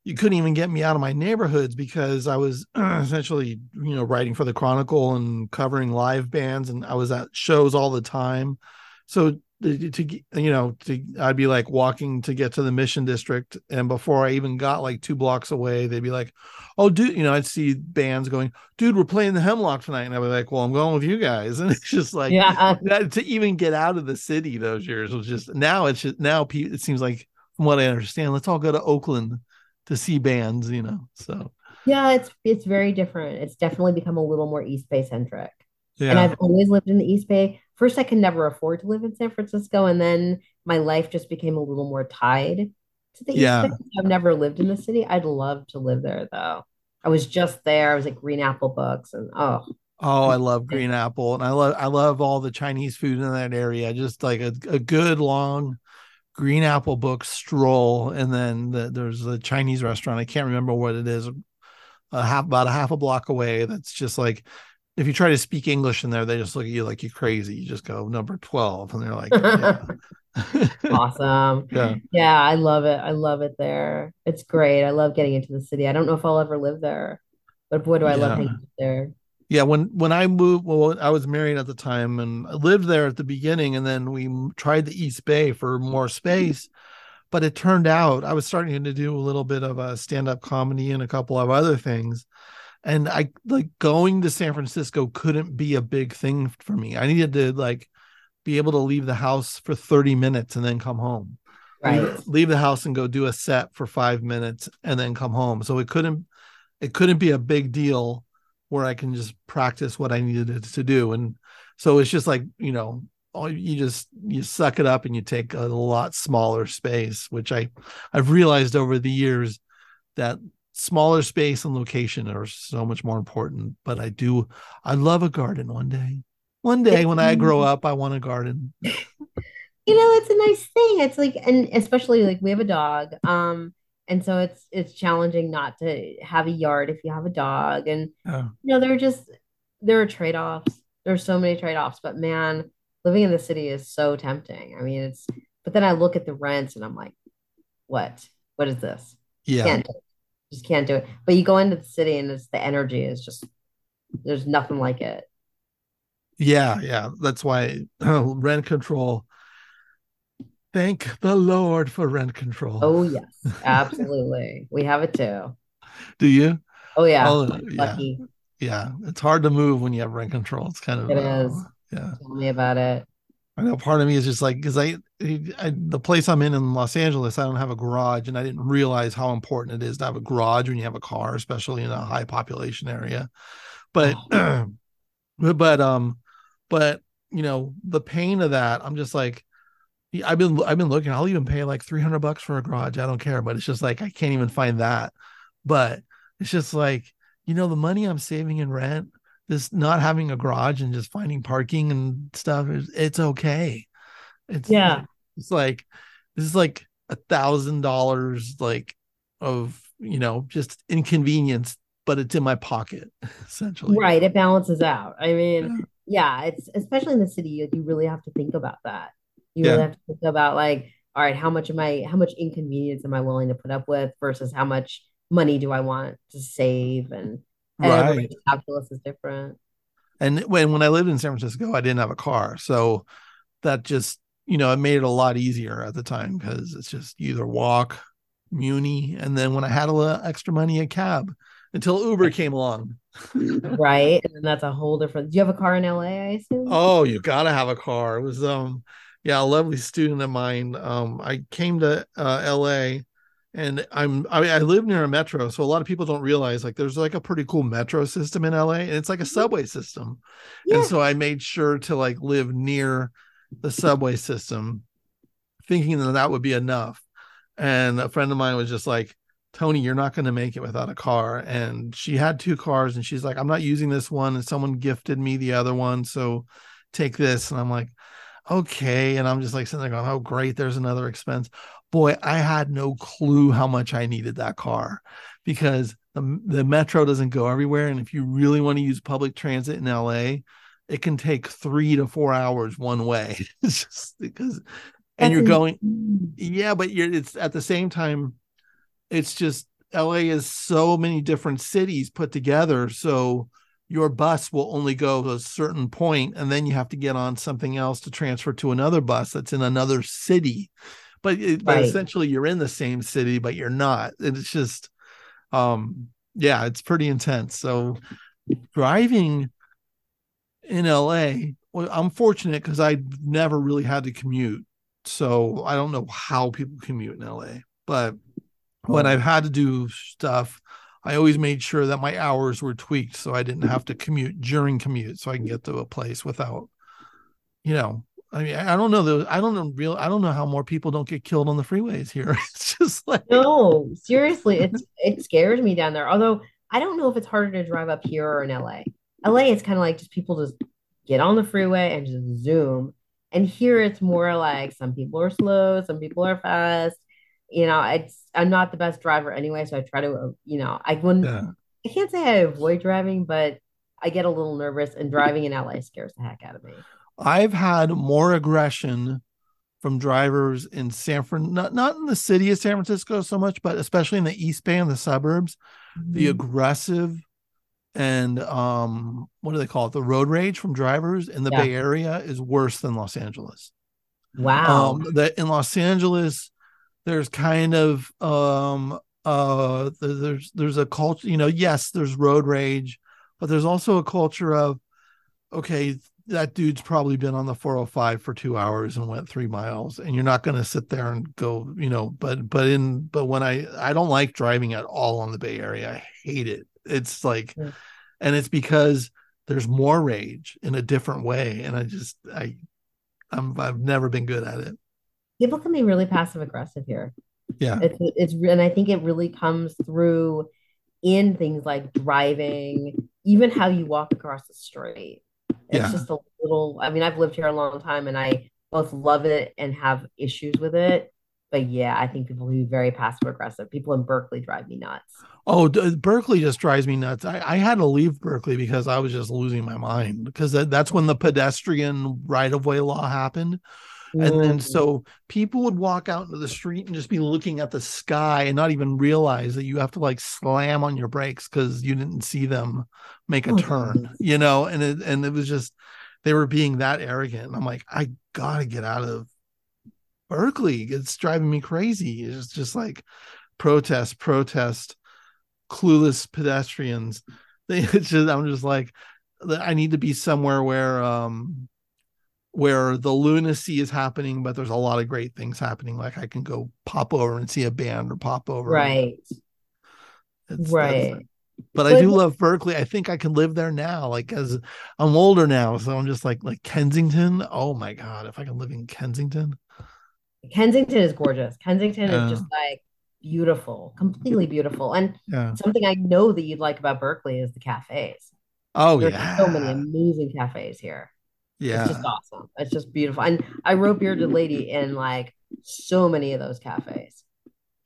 [SPEAKER 1] you couldn't even get me out of my neighborhoods because I was essentially, you know, writing for the Chronicle and covering live bands, and I was at shows all the time. So to, to you know, to, I'd be like walking to get to the Mission District, and before I even got like two blocks away, they'd be like, "Oh, dude," you know, I'd see bands going, "Dude, we're playing the Hemlock tonight," and I'd be like, "Well, I'm going with you guys," and it's just like, yeah, to even get out of the city those years was just now it's just now it seems like from what I understand, let's all go to Oakland to see bands, you know. So
[SPEAKER 2] yeah, it's it's very different. It's definitely become a little more East Bay centric. Yeah. And I've always lived in the East Bay. First, I could never afford to live in San Francisco, and then my life just became a little more tied to the yeah. East Bay. I've never lived in the city. I'd love to live there though. I was just there. I was at Green Apple Books, and oh,
[SPEAKER 1] Oh, I love Green Apple, and I love I love all the Chinese food in that area. Just like a, a good long Green Apple book stroll, and then the, there's a Chinese restaurant. I can't remember what it is. A half about a half a block away. That's just like if you try to speak English in there, they just look at you like you're crazy. You just go number twelve, and they're like, yeah.
[SPEAKER 2] awesome. Yeah. Yeah, I love it. I love it there. It's great. I love getting into the city. I don't know if I'll ever live there, but boy, do I yeah. love hanging there.
[SPEAKER 1] Yeah, when when I moved, well, I was married at the time and I lived there at the beginning, and then we tried the East Bay for more space. But it turned out I was starting to do a little bit of a stand-up comedy and a couple of other things. And I like going to San Francisco couldn't be a big thing for me. I needed to like be able to leave the house for 30 minutes and then come home.
[SPEAKER 2] Right.
[SPEAKER 1] Leave, leave the house and go do a set for five minutes and then come home. So it couldn't it couldn't be a big deal where I can just practice what I needed to do. And so it's just like, you know, you just you suck it up and you take a lot smaller space, which I I've realized over the years that smaller space and location are so much more important. But I do I love a garden one day. One day when I grow up, I want a garden.
[SPEAKER 2] you know, it's a nice thing. It's like, and especially like we have a dog. Um, and so it's it's challenging not to have a yard if you have a dog. And oh. you know, there are just there are trade-offs. There's so many trade-offs, but man, living in the city is so tempting. I mean, it's but then I look at the rents and I'm like, what? What is this?
[SPEAKER 1] Yeah.
[SPEAKER 2] Can't just can't do it. But you go into the city and it's the energy is just there's nothing like it.
[SPEAKER 1] Yeah, yeah. That's why rent control. Thank the Lord for rent control.
[SPEAKER 2] Oh yes, absolutely. we have it too.
[SPEAKER 1] Do you?
[SPEAKER 2] Oh yeah. Oh, Lucky.
[SPEAKER 1] Yeah. yeah. It's hard to move when you have rent control. It's kind of
[SPEAKER 2] It uh, is. Yeah. Tell me about it.
[SPEAKER 1] I know part of me is just like because I, I, the place I'm in in Los Angeles, I don't have a garage, and I didn't realize how important it is to have a garage when you have a car, especially in a high population area. But, oh. but um, but you know, the pain of that, I'm just like, I've been I've been looking. I'll even pay like 300 bucks for a garage. I don't care, but it's just like I can't even find that. But it's just like you know the money I'm saving in rent, this not having a garage and just finding parking and stuff. It's okay. It's
[SPEAKER 2] yeah.
[SPEAKER 1] It's like this is like a thousand dollars like of you know just inconvenience, but it's in my pocket essentially.
[SPEAKER 2] Right. It balances out. I mean yeah, it's especially in the city, you really have to think about that. You yeah. really have to think about like, all right, how much am I, how much inconvenience am I willing to put up with versus how much money do I want to save? And, and right. calculus is different.
[SPEAKER 1] And when when I lived in San Francisco, I didn't have a car, so that just you know it made it a lot easier at the time because it's just either walk, Muni, and then when I had a little extra money, a cab until Uber came along.
[SPEAKER 2] right. And that's a whole different. Do you have a car in LA, I assume?
[SPEAKER 1] Oh, you gotta have a car. It was um yeah, a lovely student of mine. Um, I came to uh, LA and I'm I, I live near a metro, so a lot of people don't realize like there's like a pretty cool metro system in LA, and it's like a mm-hmm. subway system. Yeah. And so I made sure to like live near the subway system, thinking that that would be enough. And a friend of mine was just like, Tony, you're not going to make it without a car. And she had two cars and she's like, I'm not using this one. And someone gifted me the other one. So take this. And I'm like, okay. And I'm just like sitting there going, oh, great. There's another expense. Boy, I had no clue how much I needed that car because the, the metro doesn't go everywhere. And if you really want to use public transit in LA, it can take three to four hours one way. it's just because, and That's you're going, yeah, but you're, it's at the same time, it's just LA is so many different cities put together. So your bus will only go to a certain point, and then you have to get on something else to transfer to another bus that's in another city. But, it, right. but essentially, you're in the same city, but you're not. And it's just, um, yeah, it's pretty intense. So driving in LA, well, I'm fortunate because I never really had to commute. So I don't know how people commute in LA, but when I've had to do stuff, I always made sure that my hours were tweaked so I didn't have to commute during commute so I can get to a place without, you know, I mean, I don't know though. I don't know real. I don't know how more people don't get killed on the freeways here. It's just like
[SPEAKER 2] no, seriously, it's it scares me down there. Although I don't know if it's harder to drive up here or in LA. LA, it's kind of like just people just get on the freeway and just zoom. And here it's more like some people are slow, some people are fast. You know, it's I'm not the best driver anyway, so I try to, you know, I wouldn't. Yeah. I can't say I avoid driving, but I get a little nervous, and driving in LA scares the heck out of me.
[SPEAKER 1] I've had more aggression from drivers in San Fran, not not in the city of San Francisco so much, but especially in the East Bay and the suburbs, mm-hmm. the aggressive and um what do they call it the road rage from drivers in the yeah. bay area is worse than los angeles
[SPEAKER 2] wow
[SPEAKER 1] um that in los angeles there's kind of um uh there's there's a culture you know yes there's road rage but there's also a culture of okay that dude's probably been on the 405 for two hours and went three miles and you're not going to sit there and go you know but but in but when i i don't like driving at all on the bay area i hate it it's like, yeah. and it's because there's more rage in a different way, and I just I I'm I've never been good at it.
[SPEAKER 2] People can be really passive aggressive here.
[SPEAKER 1] Yeah,
[SPEAKER 2] it's it's and I think it really comes through in things like driving, even how you walk across the street. It's yeah. just a little. I mean, I've lived here a long time, and I both love it and have issues with it but yeah, I think people who very passive aggressive. People in Berkeley drive me nuts.
[SPEAKER 1] Oh, Berkeley just drives me nuts. I, I had to leave Berkeley because I was just losing my mind because that, that's when the pedestrian right of way law happened. And then mm-hmm. so people would walk out into the street and just be looking at the sky and not even realize that you have to like slam on your brakes because you didn't see them make a oh, turn, you know, and it and it was just they were being that arrogant. And I'm like, I gotta get out of Berkeley. It's driving me crazy. It's just like protest, protest, clueless pedestrians. It's just I'm just like I need to be somewhere where um where the lunacy is happening, but there's a lot of great things happening. Like I can go pop over and see a band or pop over.
[SPEAKER 2] Right. It's, right.
[SPEAKER 1] But, but I do love Berkeley. I think I can live there now. Like as I'm older now, so I'm just like like Kensington. Oh my god, if I can live in Kensington.
[SPEAKER 2] Kensington is gorgeous. Kensington is just like beautiful, completely beautiful. And yeah. something I know that you'd like about Berkeley is the cafes.
[SPEAKER 1] Oh There's yeah,
[SPEAKER 2] so many amazing cafes here.
[SPEAKER 1] Yeah,
[SPEAKER 2] it's just awesome. It's just beautiful. And I wrote Bearded Lady in like so many of those cafes,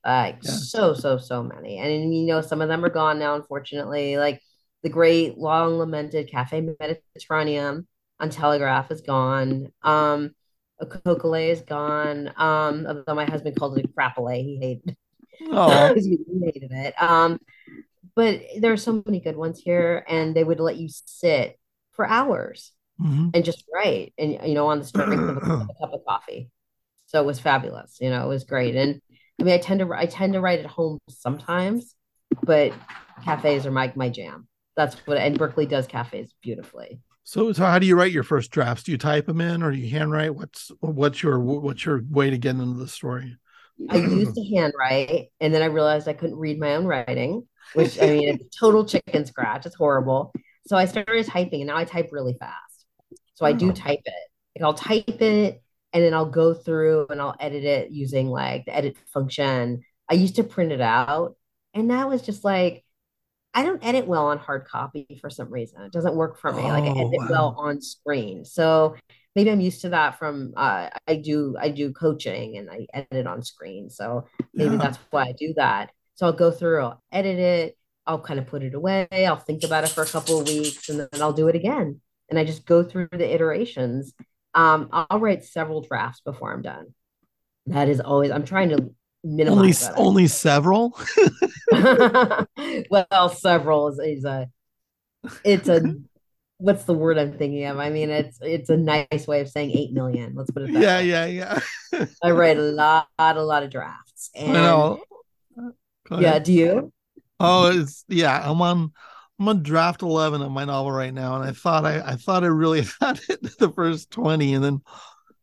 [SPEAKER 2] like yeah. so so so many. And you know, some of them are gone now, unfortunately. Like the great long lamented Cafe Mediterraneum on Telegraph is gone. Um, Au Coquelet is gone. Um, although my husband called it a crapolay, he hated
[SPEAKER 1] oh.
[SPEAKER 2] he hated it. Um, but there are so many good ones here, and they would let you sit for hours mm-hmm. and just write, and you know, on the strength of a, a cup of coffee. So it was fabulous. You know, it was great. And I mean, I tend to I tend to write at home sometimes, but cafes are my my jam. That's what and Berkeley does cafes beautifully.
[SPEAKER 1] So, so how do you write your first drafts? Do you type them in, or do you handwrite? What's what's your what's your way to get into the story?
[SPEAKER 2] I used to handwrite, and then I realized I couldn't read my own writing, which I mean, it's total chicken scratch. It's horrible. So I started typing, and now I type really fast. So I do oh. type it. Like I'll type it, and then I'll go through and I'll edit it using like the edit function. I used to print it out, and that was just like I don't edit well on hard copy for some reason. It doesn't work for me. Oh, like I edit wow. well on screen. So maybe I'm used to that from uh, I do I do coaching and I edit on screen. So maybe yeah. that's why I do that. So I'll go through, I'll edit it, I'll kind of put it away, I'll think about it for a couple of weeks, and then I'll do it again. And I just go through the iterations. Um, I'll write several drafts before I'm done. That is always I'm trying to
[SPEAKER 1] minimize only, only several
[SPEAKER 2] well several is, is a it's a what's the word i'm thinking of i mean it's it's a nice way of saying 8 million let's put it that
[SPEAKER 1] yeah
[SPEAKER 2] way.
[SPEAKER 1] yeah yeah i
[SPEAKER 2] write a lot a lot of drafts and yeah do you
[SPEAKER 1] oh it's yeah i'm on I'm on draft 11 of my novel right now, and I thought I, I thought I really had it the first 20, and then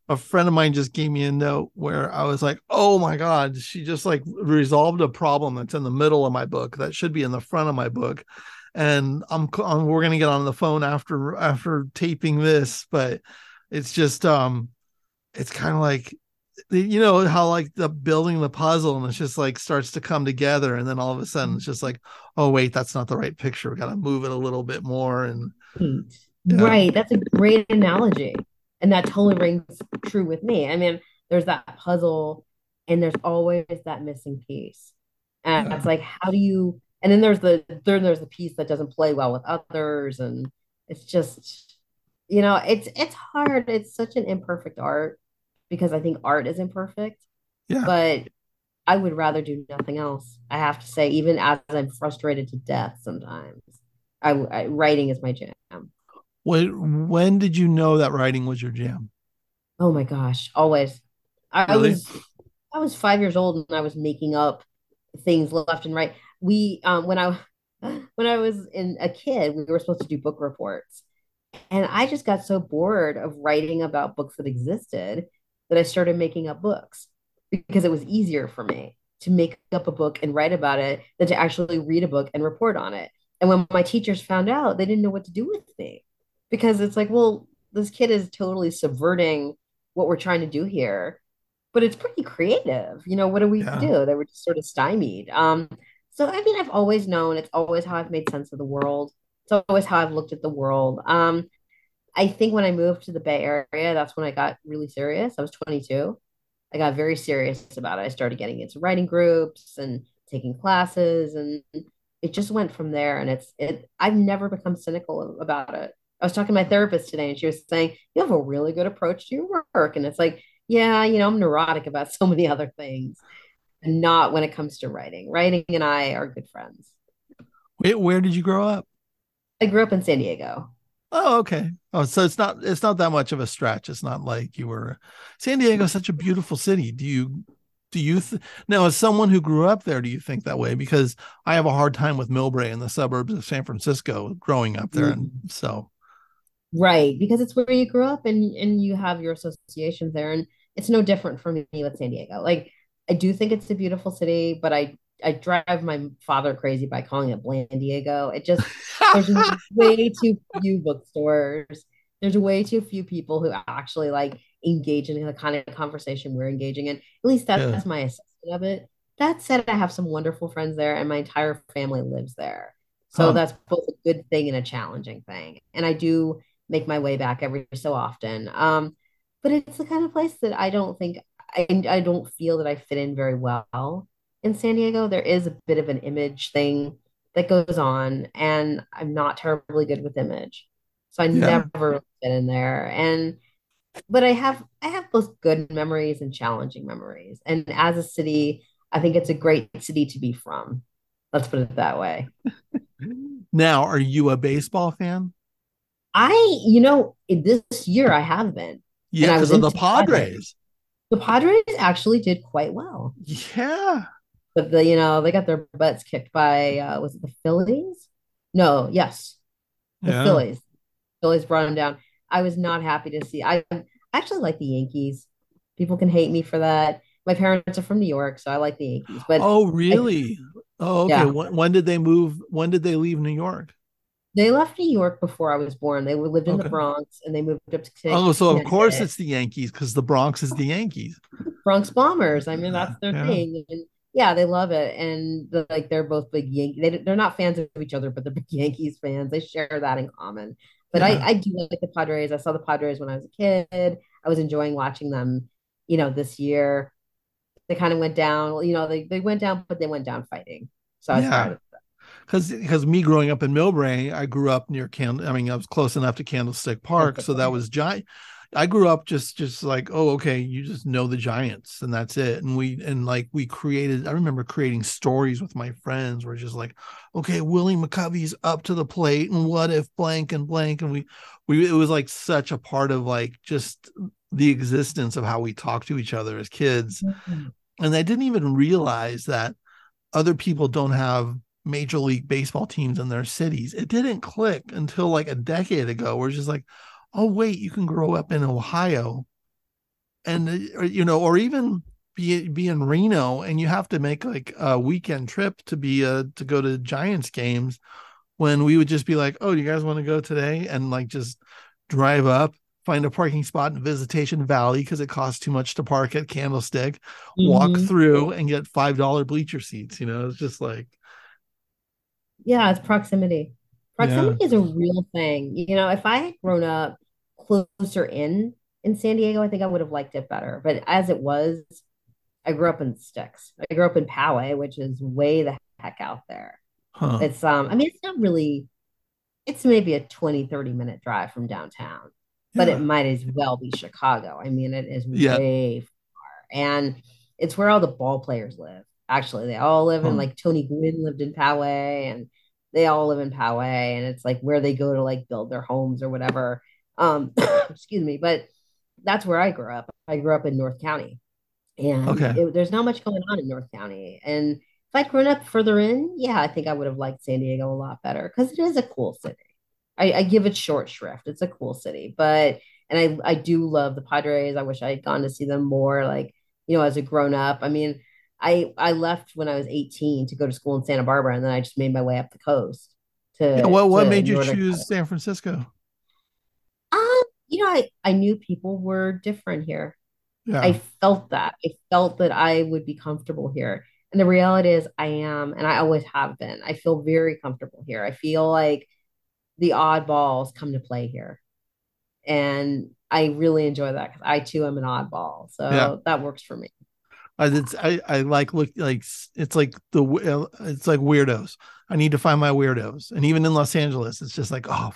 [SPEAKER 1] a friend of mine just gave me a note where I was like, "Oh my god, she just like resolved a problem that's in the middle of my book that should be in the front of my book." And I'm, I'm we're gonna get on the phone after after taping this, but it's just um, it's kind of like you know how like the building the puzzle and it's just like starts to come together and then all of a sudden it's just like oh wait that's not the right picture we got to move it a little bit more and hmm.
[SPEAKER 2] Yeah. Right. That's a great analogy. And that totally rings true with me. I mean, there's that puzzle and there's always that missing piece. And yeah. it's like, how do you and then there's the then there's the piece that doesn't play well with others. And it's just, you know, it's it's hard. It's such an imperfect art because I think art is imperfect. Yeah. But I would rather do nothing else. I have to say, even as I'm frustrated to death sometimes, I, I writing is my jam.
[SPEAKER 1] When when did you know that writing was your jam?
[SPEAKER 2] Oh my gosh, always. I, really? I was I was five years old and I was making up things left and right. We um when I when I was in a kid, we were supposed to do book reports. And I just got so bored of writing about books that existed that I started making up books because it was easier for me to make up a book and write about it than to actually read a book and report on it. And when my teachers found out, they didn't know what to do with me because it's like, well, this kid is totally subverting what we're trying to do here, but it's pretty creative. You know, what do we yeah. do? They were just sort of stymied. Um, so I mean, I've always known it's always how I've made sense of the world. It's always how I've looked at the world. Um, I think when I moved to the Bay Area, that's when I got really serious. I was 22. I got very serious about it. I started getting into writing groups and taking classes, and it just went from there. And it's it. I've never become cynical about it. I was talking to my therapist today, and she was saying you have a really good approach to your work, and it's like, yeah, you know, I'm neurotic about so many other things, and not when it comes to writing. Writing and I are good friends.
[SPEAKER 1] Wait, where did you grow up?
[SPEAKER 2] I grew up in San Diego.
[SPEAKER 1] Oh, okay. Oh, so it's not it's not that much of a stretch. It's not like you were San Diego is such a beautiful city. Do you do you th- now as someone who grew up there, do you think that way? Because I have a hard time with Millbrae in the suburbs of San Francisco growing up there. Mm-hmm. And so
[SPEAKER 2] Right, because it's where you grew up and and you have your associations there. And it's no different for me with San Diego. Like I do think it's a beautiful city, but I I drive my father crazy by calling it Bland Diego. It just there's way too few bookstores. There's way too few people who actually like engage in the kind of conversation we're engaging in. At least that's, yeah. that's my assessment of it. That said, I have some wonderful friends there, and my entire family lives there. So huh. that's both a good thing and a challenging thing. And I do make my way back every so often. Um, but it's the kind of place that I don't think I, I don't feel that I fit in very well in San Diego, there is a bit of an image thing that goes on, and I'm not terribly good with image. So I yeah. never fit in there. And but I have I have both good memories and challenging memories. And as a city, I think it's a great city to be from. Let's put it that way.
[SPEAKER 1] now, are you a baseball fan?
[SPEAKER 2] I, you know, this year I have been.
[SPEAKER 1] Yeah, because of the Padres. Padres.
[SPEAKER 2] The Padres actually did quite well.
[SPEAKER 1] Yeah
[SPEAKER 2] but the you know they got their butts kicked by uh, was it the Phillies? No, yes, the yeah. Phillies. Phillies brought them down. I was not happy to see. I actually like the Yankees. People can hate me for that. My parents are from New York, so I like the Yankees. But
[SPEAKER 1] oh, really? I, oh, okay. Yeah. When, when, did they move? When did they leave New York?
[SPEAKER 2] They left New York before I was born. They lived in okay. the Bronx, and they moved up to.
[SPEAKER 1] Oh, so of course it's the Yankees because the Bronx is the Yankees.
[SPEAKER 2] Bronx Bombers. I mean, that's their yeah. thing. And yeah, they love it, and the, like they're both big Yankee. They, they're not fans of each other, but they're big Yankees fans. They share that in common. But yeah. I, I do like the Padres. I saw the Padres when I was a kid. I was enjoying watching them. You know, this year they kind of went down. You know, they they went down, but they went down fighting. So I was yeah.
[SPEAKER 1] Because because me growing up in Millbrae, I grew up near Candle. I mean, I was close enough to Candlestick Park, so that was giant. I grew up just just like, oh, okay, you just know the Giants and that's it. And we and like we created, I remember creating stories with my friends where just like, okay, Willie McCovey's up to the plate, and what if blank and blank, and we we it was like such a part of like just the existence of how we talk to each other as kids. Mm-hmm. And I didn't even realize that other people don't have major league baseball teams in their cities. It didn't click until like a decade ago. We're just like, oh wait you can grow up in ohio and uh, you know or even be be in reno and you have to make like a weekend trip to be uh to go to giants games when we would just be like oh you guys want to go today and like just drive up find a parking spot in visitation valley because it costs too much to park at candlestick mm-hmm. walk through and get five dollar bleacher seats you know it's just like
[SPEAKER 2] yeah it's proximity Proximity yeah. is a real thing. You know, if I had grown up closer in in San Diego, I think I would have liked it better. But as it was, I grew up in sticks. I grew up in Poway, which is way the heck out there. Huh. It's um, I mean, it's not really it's maybe a 20, 30 minute drive from downtown, yeah. but it might as well be Chicago. I mean, it is yeah. way far. And it's where all the ball players live. Actually, they all live in like Tony Gwynn lived in Poway and they all live in Poway and it's like where they go to like build their homes or whatever. Um, excuse me, but that's where I grew up. I grew up in North County. And okay. it, there's not much going on in North County. And if I'd grown up further in, yeah, I think I would have liked San Diego a lot better because it is a cool city. I, I, give it short shrift. It's a cool city, but and I I do love the Padres. I wish I had gone to see them more, like you know, as a grown up. I mean, I I left when I was 18 to go to school in Santa Barbara, and then I just made my way up the coast. To
[SPEAKER 1] yeah, what what made you choose San Francisco?
[SPEAKER 2] You know, I I knew people were different here. Yeah. I felt that. I felt that I would be comfortable here. And the reality is, I am, and I always have been. I feel very comfortable here. I feel like the oddballs come to play here. And I really enjoy that because I too am an oddball. So yeah. that works for me.
[SPEAKER 1] I, it's, I, I like look like it's like the it's like weirdos. I need to find my weirdos, and even in Los Angeles, it's just like oh,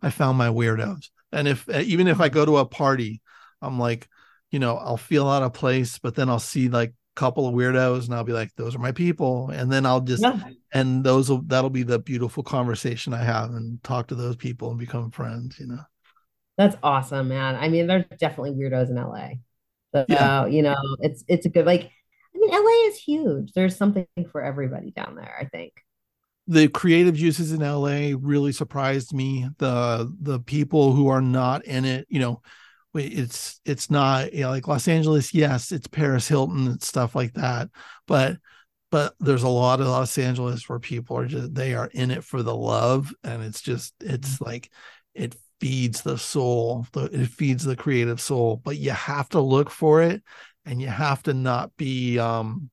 [SPEAKER 1] I found my weirdos. And if eh, even if I go to a party, I'm like, you know, I'll feel out of place, but then I'll see like a couple of weirdos and I'll be like, those are my people. And then I'll just, yeah. and those will, that'll be the beautiful conversation I have and talk to those people and become friends, you know?
[SPEAKER 2] That's awesome, man. I mean, there's definitely weirdos in LA. So, yeah. you know, it's, it's a good, like, I mean, LA is huge. There's something for everybody down there, I think.
[SPEAKER 1] The creative juices in LA really surprised me. The, the people who are not in it, you know, it's it's not you know, like Los Angeles. Yes, it's Paris Hilton and stuff like that, but but there's a lot of Los Angeles where people are just they are in it for the love, and it's just it's mm-hmm. like it feeds the soul, it feeds the creative soul. But you have to look for it, and you have to not be um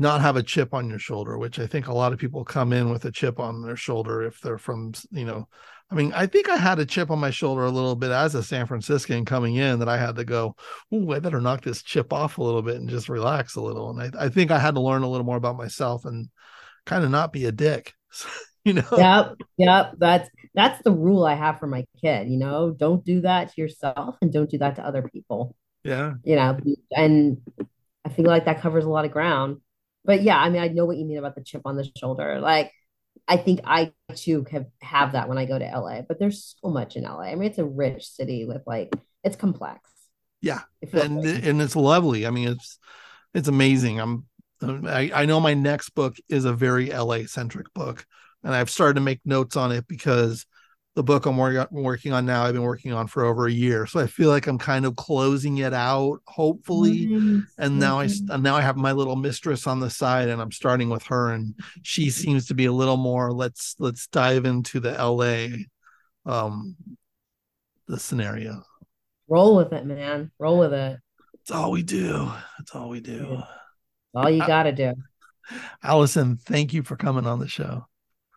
[SPEAKER 1] not have a chip on your shoulder, which I think a lot of people come in with a chip on their shoulder if they're from you know I mean, I think I had a chip on my shoulder a little bit as a San Franciscan coming in that I had to go, Ooh, I better knock this chip off a little bit and just relax a little. And I, I think I had to learn a little more about myself and kind of not be a dick. you know?
[SPEAKER 2] Yep. Yep. That's that's the rule I have for my kid. You know, don't do that to yourself and don't do that to other people.
[SPEAKER 1] Yeah.
[SPEAKER 2] You know, and I feel like that covers a lot of ground. But yeah, I mean, I know what you mean about the chip on the shoulder. Like I think I too have have that when I go to LA, but there's so much in LA. I mean, it's a rich city with like it's complex.
[SPEAKER 1] Yeah, and like. and it's lovely. I mean, it's it's amazing. I'm I, I know my next book is a very LA centric book, and I've started to make notes on it because the book I'm working on now, I've been working on for over a year. So I feel like I'm kind of closing it out, hopefully. Mm-hmm. And now I and now I have my little mistress on the side, and I'm starting with her, and she seems to be a little more. Let's let's dive into the LA, um, the scenario.
[SPEAKER 2] Roll with it, man. Roll with it.
[SPEAKER 1] It's all we do. It's all we do.
[SPEAKER 2] all you got to do.
[SPEAKER 1] Allison, thank you for coming on the show.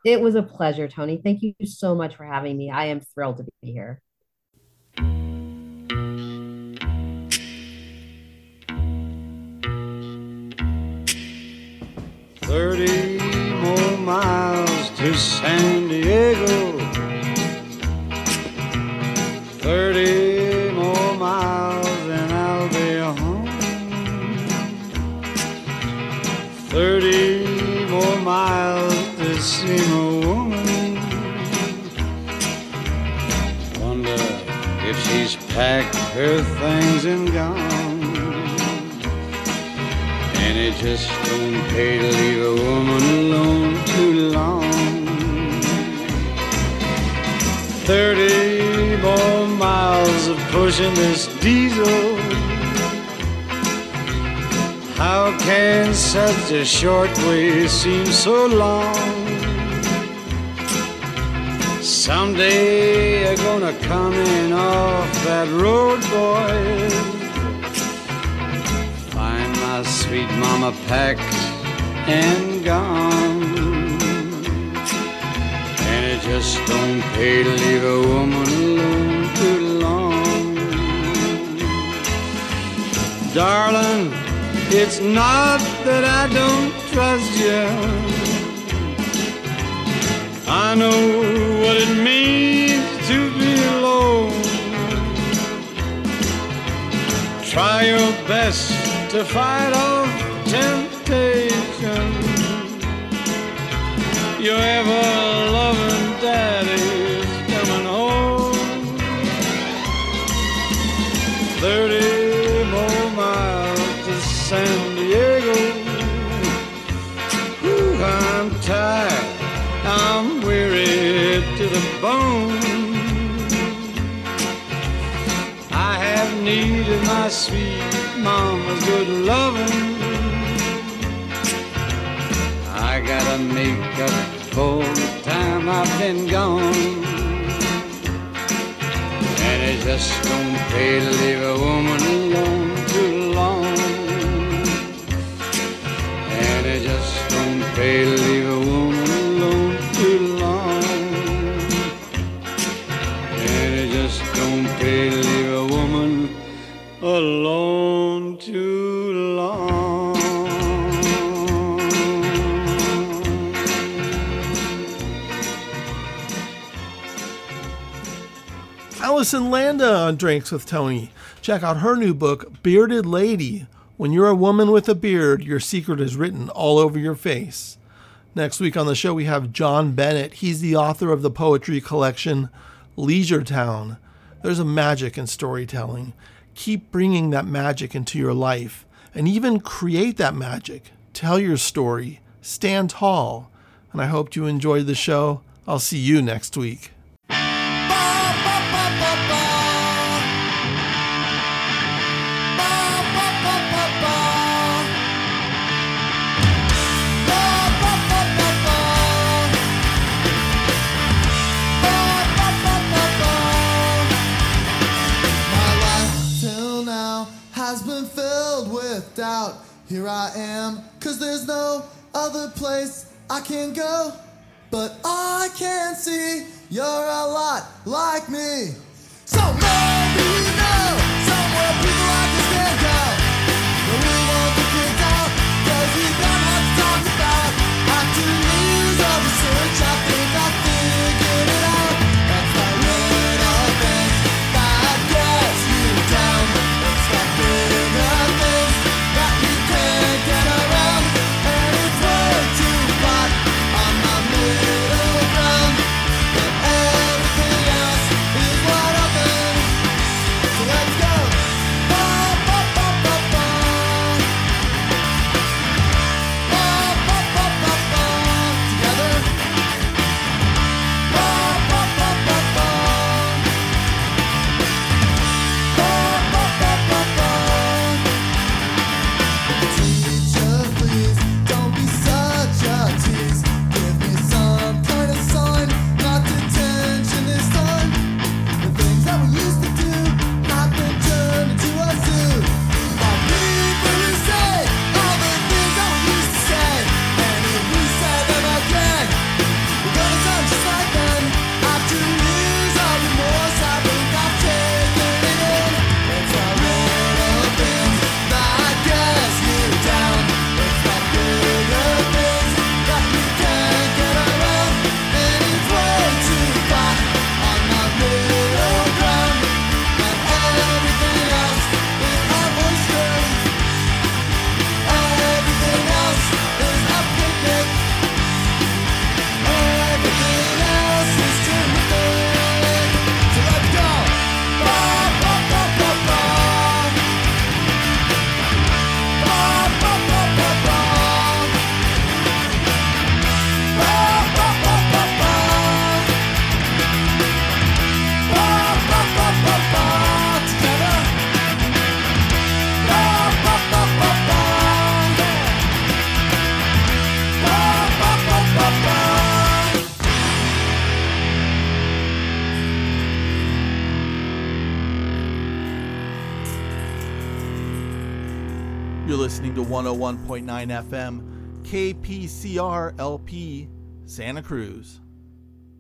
[SPEAKER 2] It was a pleasure, Tony. Thank you so much for having me. I am thrilled to be here.
[SPEAKER 3] Thirty more miles to San Diego. Packed her things and gone. And it just don't pay to leave a woman alone too long. Thirty more miles of pushing this diesel. How can such a short way seem so long? Someday you're gonna come in off that road, boy. Find my sweet mama packed and gone. And it just don't pay to leave a woman alone too long. Darling, it's not that I don't trust you. I know what it means to be alone. Try your best to fight off temptation. Your ever loving daddy's coming home. Thirty more miles to San Diego. Ooh, I'm tired. I'm weary to the bone. I have needed my sweet mama's good loving. I gotta make up for the time I've been gone. And it just don't pay to leave a woman alone too long. And it just don't pay to leave a don't pay to leave a woman alone too long.
[SPEAKER 1] Allison Landa on Drinks with Tony. Check out her new book, Bearded Lady. When you're a woman with a beard, your secret is written all over your face. Next week on the show, we have John Bennett. He's the author of the poetry collection Leisure Town. There's a magic in storytelling. Keep bringing that magic into your life and even create that magic. Tell your story. Stand tall. And I hope you enjoyed the show. I'll see you next week.
[SPEAKER 4] Here I am, cause there's no other place I can go. But I can see you're a lot like me. So maybe you know somewhere people I can stand out. But we won't get out, cause we got
[SPEAKER 1] 101.9 FM, KPCR LP, Santa Cruz.